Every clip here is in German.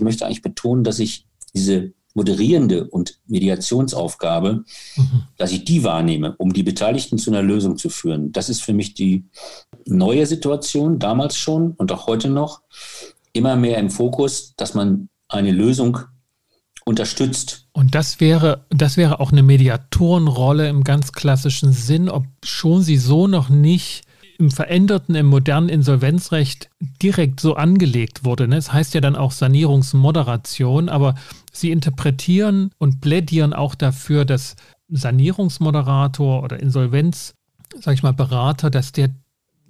möchte eigentlich betonen, dass ich diese moderierende und Mediationsaufgabe, mhm. dass ich die wahrnehme, um die Beteiligten zu einer Lösung zu führen. Das ist für mich die neue Situation, damals schon und auch heute noch, immer mehr im Fokus, dass man eine Lösung unterstützt. Und das wäre, das wäre auch eine Mediatorenrolle im ganz klassischen Sinn, ob schon sie so noch nicht im veränderten, im modernen Insolvenzrecht direkt so angelegt wurde. Es das heißt ja dann auch Sanierungsmoderation, aber sie interpretieren und plädieren auch dafür, dass Sanierungsmoderator oder Insolvenz, sag ich mal, Berater, dass der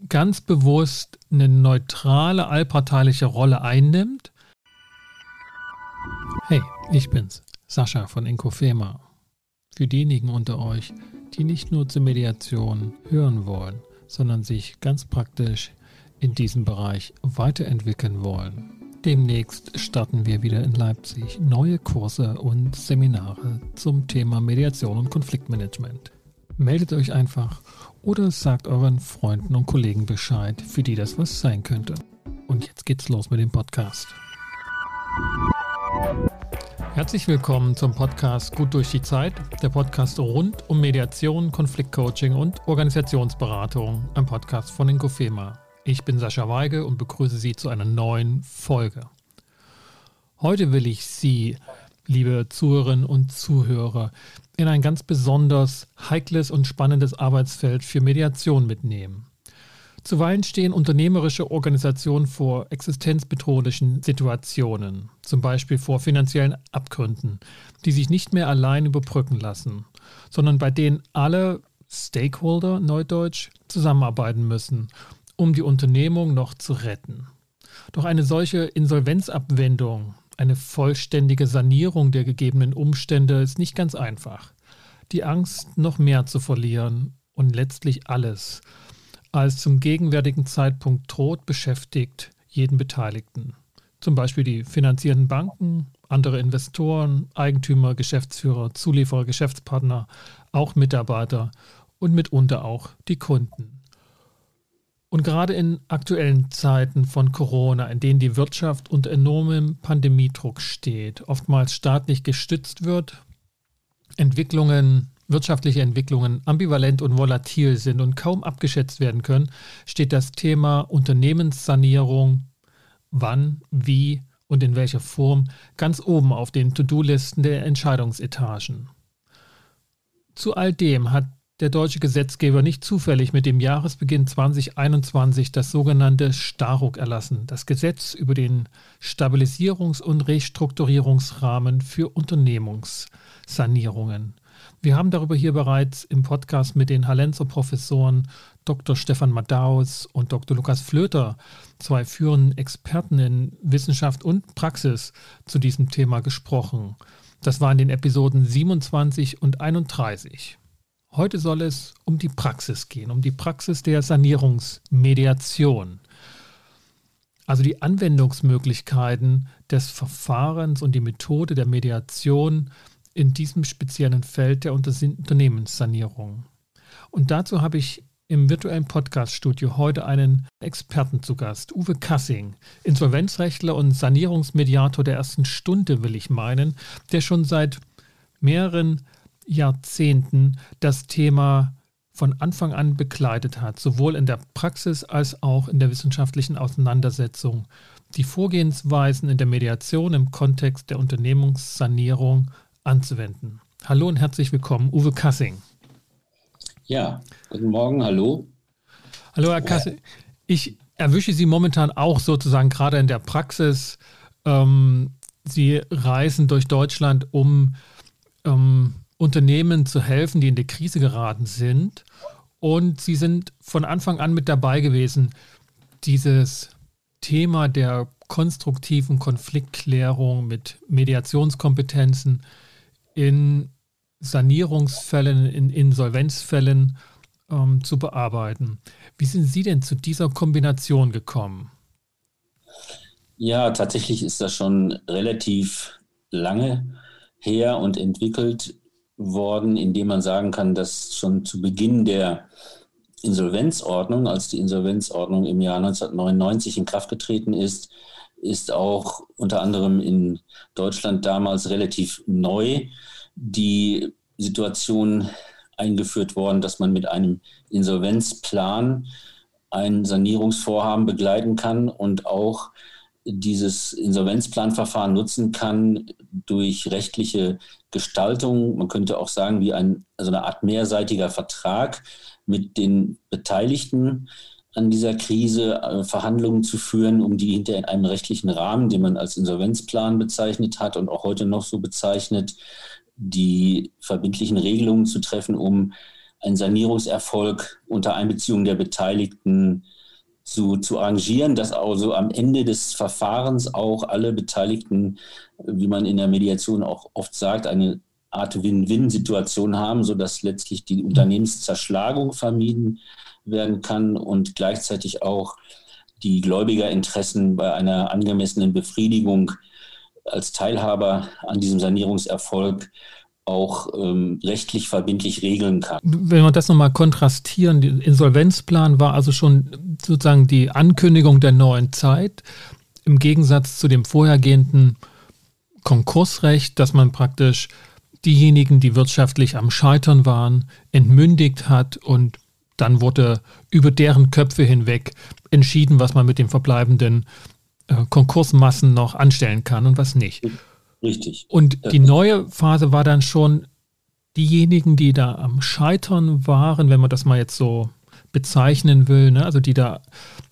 ganz bewusst eine neutrale, allparteiliche Rolle einnimmt. Hey, ich bin's, Sascha von Inkofema. Für diejenigen unter euch, die nicht nur zur Mediation hören wollen, sondern sich ganz praktisch in diesem Bereich weiterentwickeln wollen. Demnächst starten wir wieder in Leipzig neue Kurse und Seminare zum Thema Mediation und Konfliktmanagement. Meldet euch einfach oder sagt euren Freunden und Kollegen Bescheid, für die das was sein könnte. Und jetzt geht's los mit dem Podcast. Herzlich willkommen zum Podcast Gut durch die Zeit, der Podcast rund um Mediation, Konfliktcoaching und Organisationsberatung, ein Podcast von Inkofema. Ich bin Sascha Weige und begrüße Sie zu einer neuen Folge. Heute will ich Sie, liebe Zuhörerinnen und Zuhörer, in ein ganz besonders heikles und spannendes Arbeitsfeld für Mediation mitnehmen. Zuweilen stehen unternehmerische Organisationen vor existenzbedrohlichen Situationen, zum Beispiel vor finanziellen Abgründen, die sich nicht mehr allein überbrücken lassen, sondern bei denen alle Stakeholder, neudeutsch, zusammenarbeiten müssen, um die Unternehmung noch zu retten. Doch eine solche Insolvenzabwendung, eine vollständige Sanierung der gegebenen Umstände ist nicht ganz einfach. Die Angst, noch mehr zu verlieren und letztlich alles, als zum gegenwärtigen Zeitpunkt droht, beschäftigt jeden Beteiligten. Zum Beispiel die finanzierenden Banken, andere Investoren, Eigentümer, Geschäftsführer, Zulieferer, Geschäftspartner, auch Mitarbeiter und mitunter auch die Kunden. Und gerade in aktuellen Zeiten von Corona, in denen die Wirtschaft unter enormem Pandemiedruck steht, oftmals staatlich gestützt wird, Entwicklungen wirtschaftliche Entwicklungen ambivalent und volatil sind und kaum abgeschätzt werden können, steht das Thema Unternehmenssanierung wann, wie und in welcher Form ganz oben auf den To-Do-Listen der Entscheidungsetagen. Zu all dem hat der deutsche Gesetzgeber nicht zufällig mit dem Jahresbeginn 2021 das sogenannte Staruk erlassen, das Gesetz über den Stabilisierungs- und Restrukturierungsrahmen für Unternehmungssanierungen. Wir haben darüber hier bereits im Podcast mit den Hallenzer-Professoren Dr. Stefan Madaus und Dr. Lukas Flöter, zwei führenden Experten in Wissenschaft und Praxis, zu diesem Thema gesprochen. Das waren den Episoden 27 und 31. Heute soll es um die Praxis gehen, um die Praxis der Sanierungsmediation. Also die Anwendungsmöglichkeiten des Verfahrens und die Methode der Mediation in diesem speziellen Feld der Unternehmenssanierung. Und dazu habe ich im virtuellen Podcaststudio heute einen Experten zu Gast, Uwe Kassing, Insolvenzrechtler und Sanierungsmediator der ersten Stunde, will ich meinen, der schon seit mehreren Jahrzehnten das Thema von Anfang an begleitet hat, sowohl in der Praxis als auch in der wissenschaftlichen Auseinandersetzung. Die Vorgehensweisen in der Mediation im Kontext der Unternehmenssanierung anzuwenden. Hallo und herzlich willkommen, Uwe Kassing. Ja, guten Morgen, hallo. Hallo, Herr Kassing. Ich erwische Sie momentan auch sozusagen gerade in der Praxis. Ähm, Sie reisen durch Deutschland, um ähm, Unternehmen zu helfen, die in die Krise geraten sind. Und Sie sind von Anfang an mit dabei gewesen, dieses Thema der konstruktiven Konfliktklärung mit Mediationskompetenzen in Sanierungsfällen, in Insolvenzfällen ähm, zu bearbeiten. Wie sind Sie denn zu dieser Kombination gekommen? Ja, tatsächlich ist das schon relativ lange her und entwickelt worden, indem man sagen kann, dass schon zu Beginn der Insolvenzordnung, als die Insolvenzordnung im Jahr 1999 in Kraft getreten ist, ist auch unter anderem in Deutschland damals relativ neu die Situation eingeführt worden, dass man mit einem Insolvenzplan ein Sanierungsvorhaben begleiten kann und auch dieses Insolvenzplanverfahren nutzen kann durch rechtliche Gestaltung. Man könnte auch sagen, wie ein, also eine Art mehrseitiger Vertrag mit den Beteiligten an dieser Krise äh, Verhandlungen zu führen, um die hinter in einem rechtlichen Rahmen, den man als Insolvenzplan bezeichnet hat und auch heute noch so bezeichnet, die verbindlichen Regelungen zu treffen, um einen Sanierungserfolg unter Einbeziehung der Beteiligten zu, zu arrangieren, dass also am Ende des Verfahrens auch alle Beteiligten, wie man in der Mediation auch oft sagt, eine Art Win-Win-Situation haben, sodass letztlich die Unternehmenszerschlagung vermieden werden kann und gleichzeitig auch die Gläubigerinteressen bei einer angemessenen Befriedigung als Teilhaber an diesem Sanierungserfolg auch ähm, rechtlich verbindlich regeln kann. Wenn wir das nochmal kontrastieren, der Insolvenzplan war also schon sozusagen die Ankündigung der neuen Zeit im Gegensatz zu dem vorhergehenden Konkursrecht, dass man praktisch diejenigen, die wirtschaftlich am Scheitern waren, entmündigt hat und dann wurde über deren Köpfe hinweg entschieden, was man mit den verbleibenden äh, Konkursmassen noch anstellen kann und was nicht. Richtig. Und die neue Phase war dann schon diejenigen, die da am Scheitern waren, wenn man das mal jetzt so bezeichnen will, ne? also die da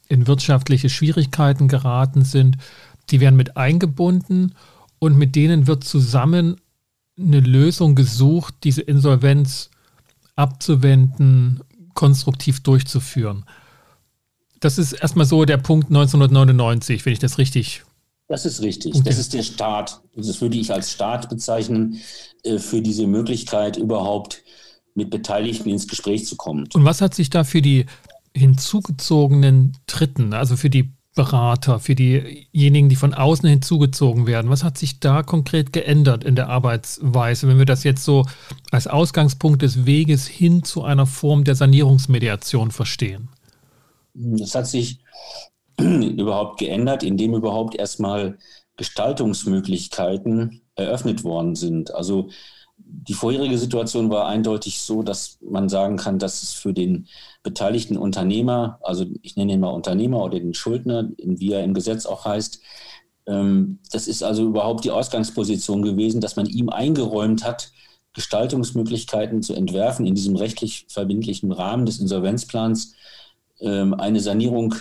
in wirtschaftliche Schwierigkeiten geraten sind, die werden mit eingebunden und mit denen wird zusammen eine Lösung gesucht, diese Insolvenz abzuwenden, konstruktiv durchzuführen. Das ist erstmal so der Punkt 1999, wenn ich das richtig. Das ist richtig. Okay. Das ist der Start. Das würde ich als Start bezeichnen äh, für diese Möglichkeit, überhaupt mit Beteiligten ins Gespräch zu kommen. Und was hat sich da für die hinzugezogenen Dritten, also für die Berater, für diejenigen, die von außen hinzugezogen werden. Was hat sich da konkret geändert in der Arbeitsweise, wenn wir das jetzt so als Ausgangspunkt des Weges hin zu einer Form der Sanierungsmediation verstehen? Das hat sich überhaupt geändert, indem überhaupt erstmal Gestaltungsmöglichkeiten eröffnet worden sind. Also die vorherige Situation war eindeutig so, dass man sagen kann, dass es für den beteiligten Unternehmer, also ich nenne ihn mal Unternehmer oder den Schuldner, wie er im Gesetz auch heißt, ähm, das ist also überhaupt die Ausgangsposition gewesen, dass man ihm eingeräumt hat, Gestaltungsmöglichkeiten zu entwerfen in diesem rechtlich verbindlichen Rahmen des Insolvenzplans, ähm, eine Sanierung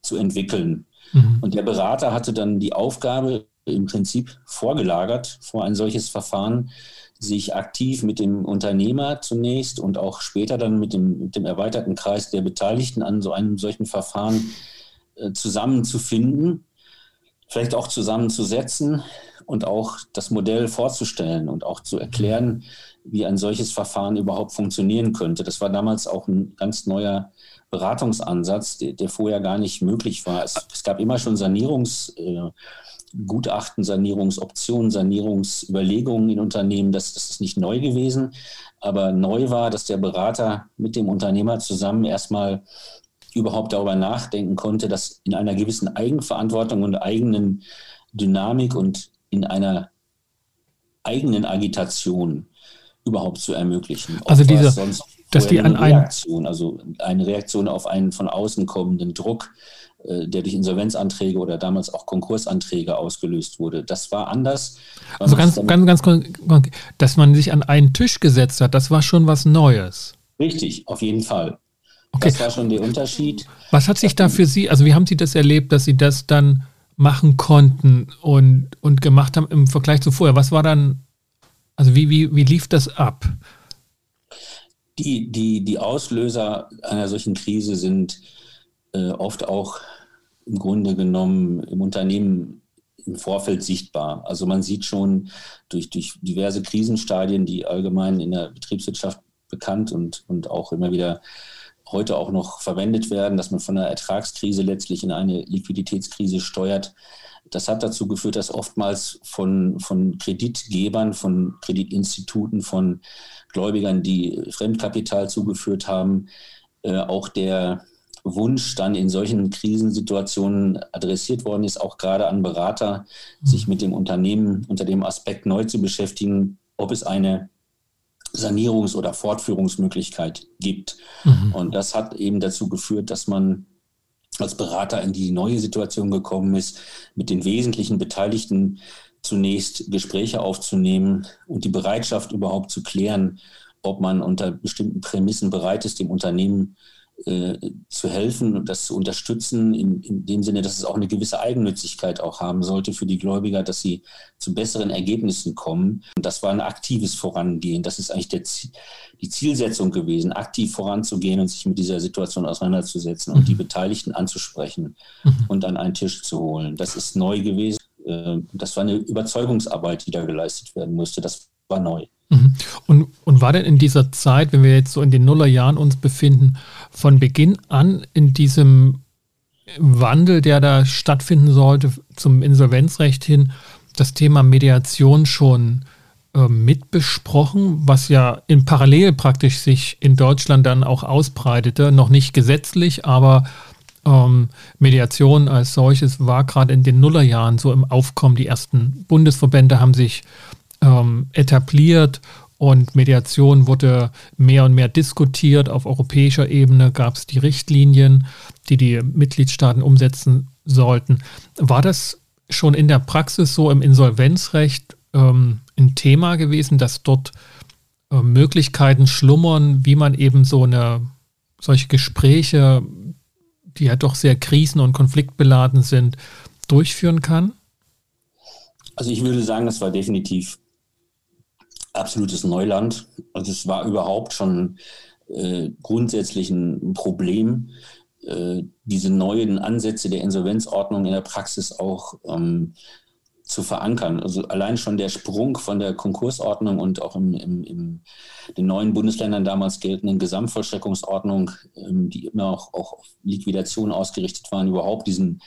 zu entwickeln. Mhm. Und der Berater hatte dann die Aufgabe, im Prinzip vorgelagert vor ein solches Verfahren, sich aktiv mit dem Unternehmer zunächst und auch später dann mit dem, mit dem erweiterten Kreis der Beteiligten an so einem solchen Verfahren äh, zusammenzufinden, vielleicht auch zusammenzusetzen und auch das Modell vorzustellen und auch zu erklären, wie ein solches Verfahren überhaupt funktionieren könnte. Das war damals auch ein ganz neuer Beratungsansatz, der, vorher gar nicht möglich war. Es, es gab immer schon Sanierungs- äh, Sanierungsoptionen, Sanierungsüberlegungen in Unternehmen. Das, das ist nicht neu gewesen. Aber neu war, dass der Berater mit dem Unternehmer zusammen erstmal überhaupt darüber nachdenken konnte, das in einer gewissen Eigenverantwortung und eigenen Dynamik und in einer eigenen Agitation überhaupt zu ermöglichen. Also diese, dass die an Reaktion, also eine Reaktion auf einen von außen kommenden Druck, äh, der durch Insolvenzanträge oder damals auch Konkursanträge ausgelöst wurde. Das war anders. Also ganz, ganz, ganz, ganz, dass man sich an einen Tisch gesetzt hat, das war schon was Neues. Richtig, auf jeden Fall. Okay. Das war schon der Unterschied. Was hat sich da für Sie, also wie haben Sie das erlebt, dass Sie das dann machen konnten und, und gemacht haben im Vergleich zu vorher? Was war dann, also wie, wie, wie lief das ab? Die, die, die Auslöser einer solchen Krise sind äh, oft auch im Grunde genommen im Unternehmen im Vorfeld sichtbar. Also man sieht schon durch, durch diverse Krisenstadien, die allgemein in der Betriebswirtschaft bekannt und, und auch immer wieder heute auch noch verwendet werden, dass man von einer Ertragskrise letztlich in eine Liquiditätskrise steuert. Das hat dazu geführt, dass oftmals von, von Kreditgebern, von Kreditinstituten, von Gläubigern, die Fremdkapital zugeführt haben, äh, auch der Wunsch dann in solchen Krisensituationen adressiert worden ist, auch gerade an Berater, sich mit dem Unternehmen unter dem Aspekt neu zu beschäftigen, ob es eine Sanierungs- oder Fortführungsmöglichkeit gibt. Mhm. Und das hat eben dazu geführt, dass man als Berater in die neue Situation gekommen ist, mit den wesentlichen Beteiligten zunächst Gespräche aufzunehmen und die Bereitschaft überhaupt zu klären, ob man unter bestimmten Prämissen bereit ist, dem Unternehmen äh, zu helfen und das zu unterstützen, in, in, dem Sinne, dass es auch eine gewisse Eigennützigkeit auch haben sollte für die Gläubiger, dass sie zu besseren Ergebnissen kommen. Und das war ein aktives Vorangehen. Das ist eigentlich der, die Zielsetzung gewesen, aktiv voranzugehen und sich mit dieser Situation auseinanderzusetzen und die mhm. Beteiligten anzusprechen mhm. und an einen Tisch zu holen. Das ist neu gewesen. Äh, das war eine Überzeugungsarbeit, die da geleistet werden musste. Das war neu. Mhm. Und, und war denn in dieser Zeit, wenn wir jetzt so in den Nullerjahren uns befinden, von Beginn an in diesem Wandel, der da stattfinden sollte zum Insolvenzrecht hin, das Thema Mediation schon äh, mitbesprochen, was ja in Parallel praktisch sich in Deutschland dann auch ausbreitete, noch nicht gesetzlich, aber ähm, Mediation als solches war gerade in den Nullerjahren so im Aufkommen. Die ersten Bundesverbände haben sich ähm, etabliert und Mediation wurde mehr und mehr diskutiert. Auf europäischer Ebene gab es die Richtlinien, die die Mitgliedstaaten umsetzen sollten. War das schon in der Praxis so im Insolvenzrecht ähm, ein Thema gewesen, dass dort äh, Möglichkeiten schlummern, wie man eben so eine solche Gespräche, die ja doch sehr krisen- und konfliktbeladen sind, durchführen kann? Also ich würde sagen, das war definitiv absolutes Neuland. Also es war überhaupt schon äh, grundsätzlich ein Problem, äh, diese neuen Ansätze der Insolvenzordnung in der Praxis auch ähm, zu verankern. Also allein schon der Sprung von der Konkursordnung und auch im, im, in den neuen Bundesländern damals geltenden Gesamtvollstreckungsordnung, ähm, die immer auch, auch auf Liquidation ausgerichtet waren, überhaupt diesen,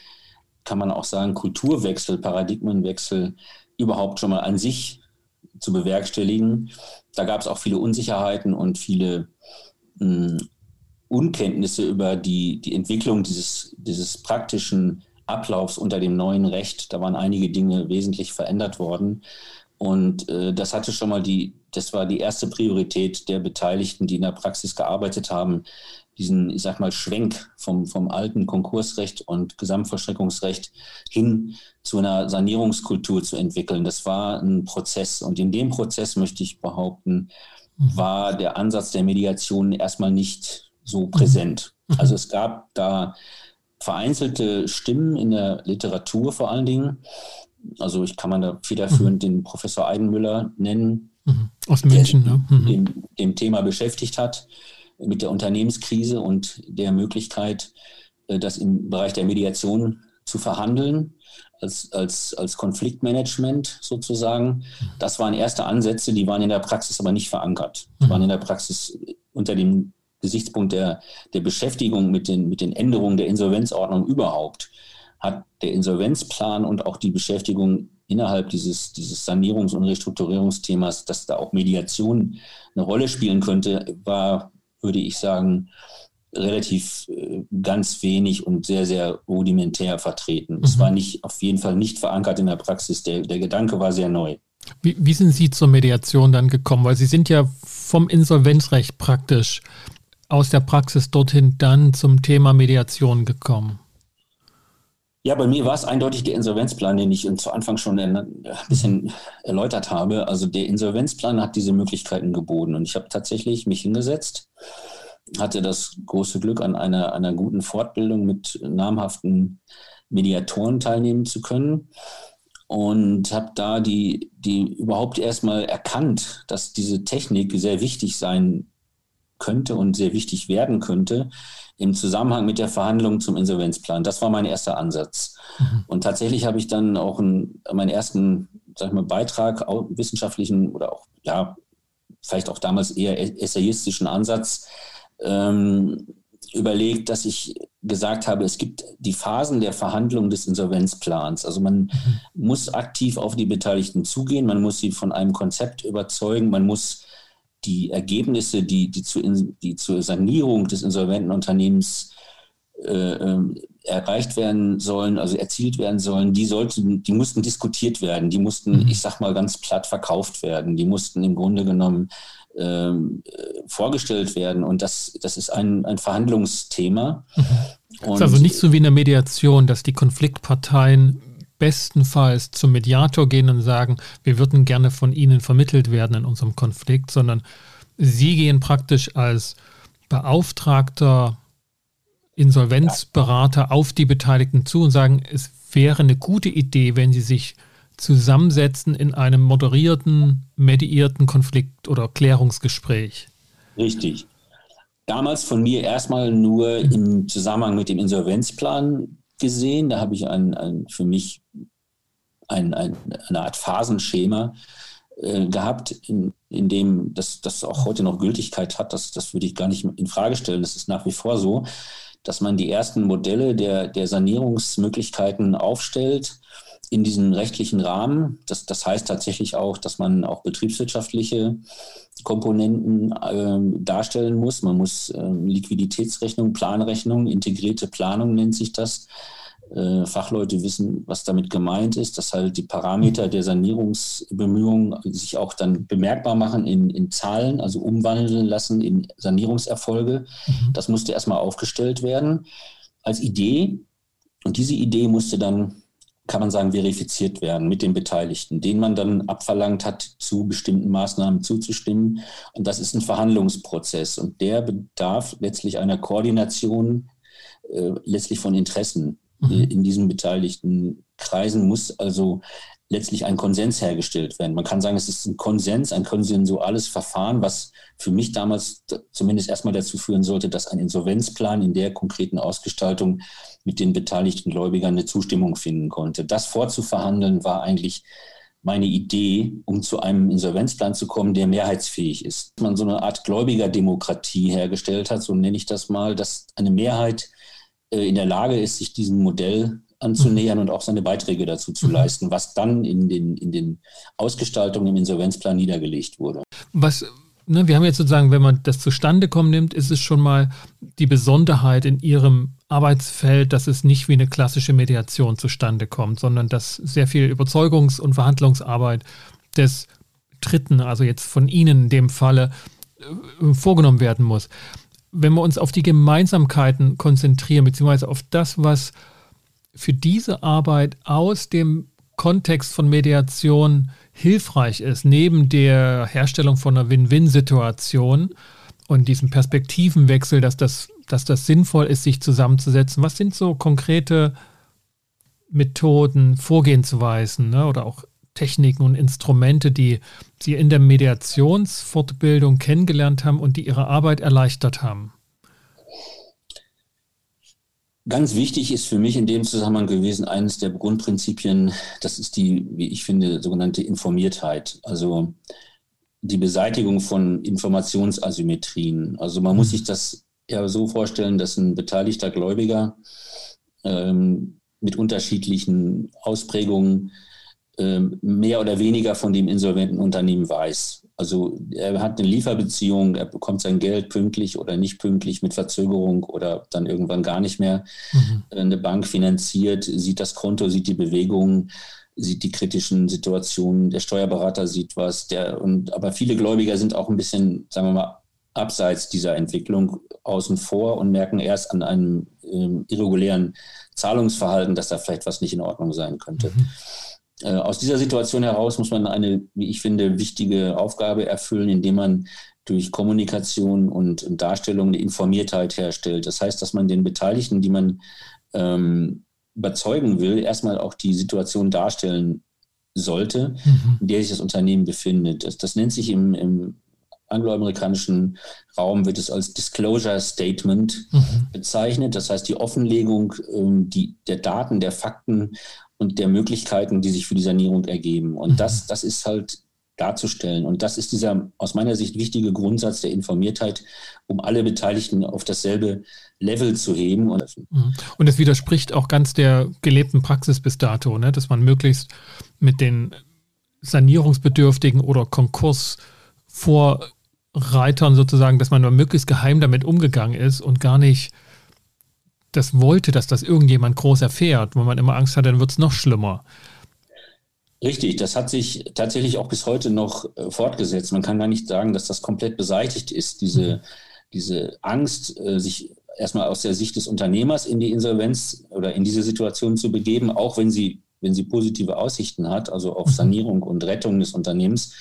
kann man auch sagen, Kulturwechsel, Paradigmenwechsel überhaupt schon mal an sich zu bewerkstelligen. Da gab es auch viele Unsicherheiten und viele mh, hm, Unkenntnisse über die, die Entwicklung dieses, dieses praktischen Ablaufs unter dem neuen Recht. Da waren einige Dinge wesentlich verändert worden. Und äh, das hatte schon mal die, das war die erste Priorität der Beteiligten, die in der Praxis gearbeitet haben, diesen, ich sag mal, Schwenk vom, vom alten Konkursrecht und Gesamtvollstreckungsrecht hin zu einer Sanierungskultur zu entwickeln. Das war ein Prozess. Und in dem Prozess möchte ich behaupten, mhm. war der Ansatz der Mediation erstmal nicht so präsent. Mhm. Also es gab da vereinzelte Stimmen in der Literatur vor allen Dingen. Also ich kann man da federführend mhm. den Professor Eidenmüller nennen. Mhm. Aus München, mhm. dem, dem Thema beschäftigt hat mit der Unternehmenskrise und der Möglichkeit, äh, das im Bereich der Mediation zu verhandeln, als, als, als Konfliktmanagement sozusagen. Das waren erste Ansätze, die waren in der Praxis aber nicht verankert. Die waren in der Praxis unter dem Gesichtspunkt der, der Beschäftigung mit den, mit den Änderungen der Insolvenzordnung überhaupt, hat der Insolvenzplan und auch die Beschäftigung innerhalb dieses, dieses Sanierungs- und Restrukturierungsthemas, dass da auch Mediation eine Rolle spielen könnte, war würde ich sagen, relativ äh, ganz wenig und sehr, sehr rudimentär vertreten. Mhm. Es war nicht, auf jeden Fall nicht verankert in der Praxis. Der, der Gedanke war sehr neu. Wie, wie sind Sie zur Mediation dann gekommen? Weil Sie sind ja vom Insolvenzrecht praktisch aus der Praxis dorthin dann zum Thema Mediation gekommen. Ja, bei mir war es eindeutig der Insolvenzplan, den ich zu Anfang schon ein bisschen erläutert habe. Also der Insolvenzplan hat diese Möglichkeiten geboten. Und ich habe tatsächlich mich hingesetzt, hatte das große Glück, an einer, einer guten Fortbildung mit namhaften Mediatoren teilnehmen zu können. Und habe da die, die überhaupt erstmal erkannt, dass diese Technik sehr wichtig sein könnte und sehr wichtig werden könnte im Zusammenhang mit der Verhandlung zum Insolvenzplan. Das war mein erster Ansatz. Mhm. Und tatsächlich habe ich dann auch einen, meinen ersten sag ich mal, Beitrag, wissenschaftlichen oder auch, ja, vielleicht auch damals eher essayistischen Ansatz ähm, überlegt, dass ich gesagt habe, es gibt die Phasen der Verhandlung des Insolvenzplans. Also man mhm. muss aktiv auf die Beteiligten zugehen, man muss sie von einem Konzept überzeugen, man muss die Ergebnisse, die, die, zu, die zur Sanierung des insolventen Unternehmens äh, ähm, erreicht werden sollen, also erzielt werden sollen, die sollten, die mussten diskutiert werden, die mussten, mhm. ich sag mal ganz platt, verkauft werden, die mussten im Grunde genommen ähm, vorgestellt werden. Und das, das ist ein, ein Verhandlungsthema. Mhm. Es ist also nicht so wie in der Mediation, dass die Konfliktparteien bestenfalls zum Mediator gehen und sagen, wir würden gerne von Ihnen vermittelt werden in unserem Konflikt, sondern Sie gehen praktisch als Beauftragter Insolvenzberater auf die Beteiligten zu und sagen, es wäre eine gute Idee, wenn sie sich zusammensetzen in einem moderierten, mediierten Konflikt- oder Klärungsgespräch. Richtig. Damals von mir erstmal nur im Zusammenhang mit dem Insolvenzplan gesehen. Da habe ich ein, ein, für mich ein, ein, eine Art Phasenschema äh, gehabt, in, in dem das, das auch heute noch Gültigkeit hat. Das, das würde ich gar nicht in Frage stellen. Das ist nach wie vor so dass man die ersten Modelle der, der Sanierungsmöglichkeiten aufstellt in diesem rechtlichen Rahmen. Das, das heißt tatsächlich auch, dass man auch betriebswirtschaftliche Komponenten äh, darstellen muss. Man muss äh, Liquiditätsrechnung, Planrechnung, integrierte Planung nennt sich das, äh, Fachleute wissen, was damit gemeint ist, dass halt die Parameter der Sanierungsbemühungen sich auch dann bemerkbar machen in, in Zahlen, also umwandeln lassen in Sanierungserfolge. Mhm. Das musste erstmal aufgestellt werden als Idee. Und diese Idee musste dann, kann man sagen, verifiziert werden mit den Beteiligten, denen man dann abverlangt hat, zu bestimmten Maßnahmen zuzustimmen. Und das ist ein Verhandlungsprozess und der bedarf letztlich einer Koordination äh, letztlich von Interessen mhm. in diesen beteiligten Kreisen muss also letztlich ein Konsens hergestellt werden. Man kann sagen, es ist ein Konsens, ein konsensuales Verfahren, was für mich damals zumindest erstmal dazu führen sollte, dass ein Insolvenzplan in der konkreten Ausgestaltung mit den beteiligten Gläubigern eine Zustimmung finden konnte. Das vorzuverhandeln war eigentlich meine Idee, um zu einem Insolvenzplan zu kommen, der mehrheitsfähig ist. Man so eine Art Gläubigerdemokratie hergestellt hat, so nenne ich das mal, dass eine Mehrheit äh, in der Lage ist, sich diesem Modell anzunähern und auch seine Beiträge dazu zu leisten, was dann in den, in den Ausgestaltungen im Insolvenzplan niedergelegt wurde. Was, ne, wir haben jetzt sozusagen, wenn man das zustande kommen nimmt, ist es schon mal die Besonderheit in Ihrem Arbeitsfeld, dass es nicht wie eine klassische Mediation zustande kommt, sondern dass sehr viel Überzeugungs- und Verhandlungsarbeit des Dritten, also jetzt von Ihnen in dem Falle, äh, vorgenommen werden muss wenn wir uns auf die Gemeinsamkeiten konzentrieren, beziehungsweise auf das, was für diese Arbeit aus dem Kontext von Mediation hilfreich ist, neben der Herstellung von einer Win-Win-Situation und diesem Perspektivenwechsel, dass das, dass das sinnvoll ist, sich zusammenzusetzen, was sind so konkrete Methoden, Vorgehensweisen ne, oder auch Techniken und Instrumente, die Sie in der Mediationsfortbildung kennengelernt haben und die Ihre Arbeit erleichtert haben? Ganz wichtig ist für mich in dem Zusammenhang gewesen, eines der Grundprinzipien, das ist die, wie ich finde, sogenannte Informiertheit. Also die Beseitigung von Informationsasymmetrien. Also man muss mhm. sich das ja so vorstellen, dass ein beteiligter Gläubiger ähm, mit unterschiedlichen Ausprägungen ähm, mehr oder weniger von dem insolventen Unternehmen weiß. Also er hat eine Lieferbeziehung, er bekommt sein Geld pünktlich oder nicht pünktlich mit Verzögerung oder dann irgendwann gar nicht mehr. Mhm. Eine Bank finanziert, sieht das Konto, sieht die Bewegungen, sieht die kritischen Situationen, der Steuerberater sieht was, der und aber viele Gläubiger sind auch ein bisschen, sagen wir mal, abseits dieser Entwicklung außen vor und merken erst an einem ähm, irregulären Zahlungsverhalten, dass da vielleicht was nicht in Ordnung sein könnte. Mhm. Äh, aus dieser Situation heraus muss man eine, wie ich finde, wichtige Aufgabe erfüllen, indem man durch Kommunikation und Darstellung eine Informiertheit herstellt. Das heißt, dass man den Beteiligten, die man ähm, überzeugen will, erstmal auch die Situation darstellen sollte, mhm. in der sich das Unternehmen befindet. Das, das nennt sich im, im angloamerikanischen Raum wird es als Disclosure Statement mhm. bezeichnet. Das heißt, die Offenlegung ähm, die, der Daten, der Fakten und der Möglichkeiten, die sich für die Sanierung ergeben. Und mhm. das, das ist halt darzustellen. Und das ist dieser aus meiner Sicht wichtige Grundsatz der Informiertheit, um alle Beteiligten auf dasselbe Level zu heben. Und, mhm. es widerspricht auch ganz der gelebten Praxis bis dato, ne? dass man möglichst mit den Sanierungsbedürftigen oder Konkursvorreitern sozusagen, dass man nur möglichst geheim damit umgegangen ist und gar nicht das wollte, dass das irgendjemand groß erfährt, wo man immer Angst hat, dann wird es noch schlimmer. Richtig, das hat sich tatsächlich auch bis heute noch äh, fortgesetzt. Man kann gar nicht sagen, dass das komplett beseitigt ist, diese, mhm. diese Angst, äh, sich erstmal aus der Sicht des Unternehmers in die Insolvenz oder in diese Situation zu begeben, auch wenn sie, wenn sie positive Aussichten hat, also auf mhm. Sanierung und Rettung des Unternehmens,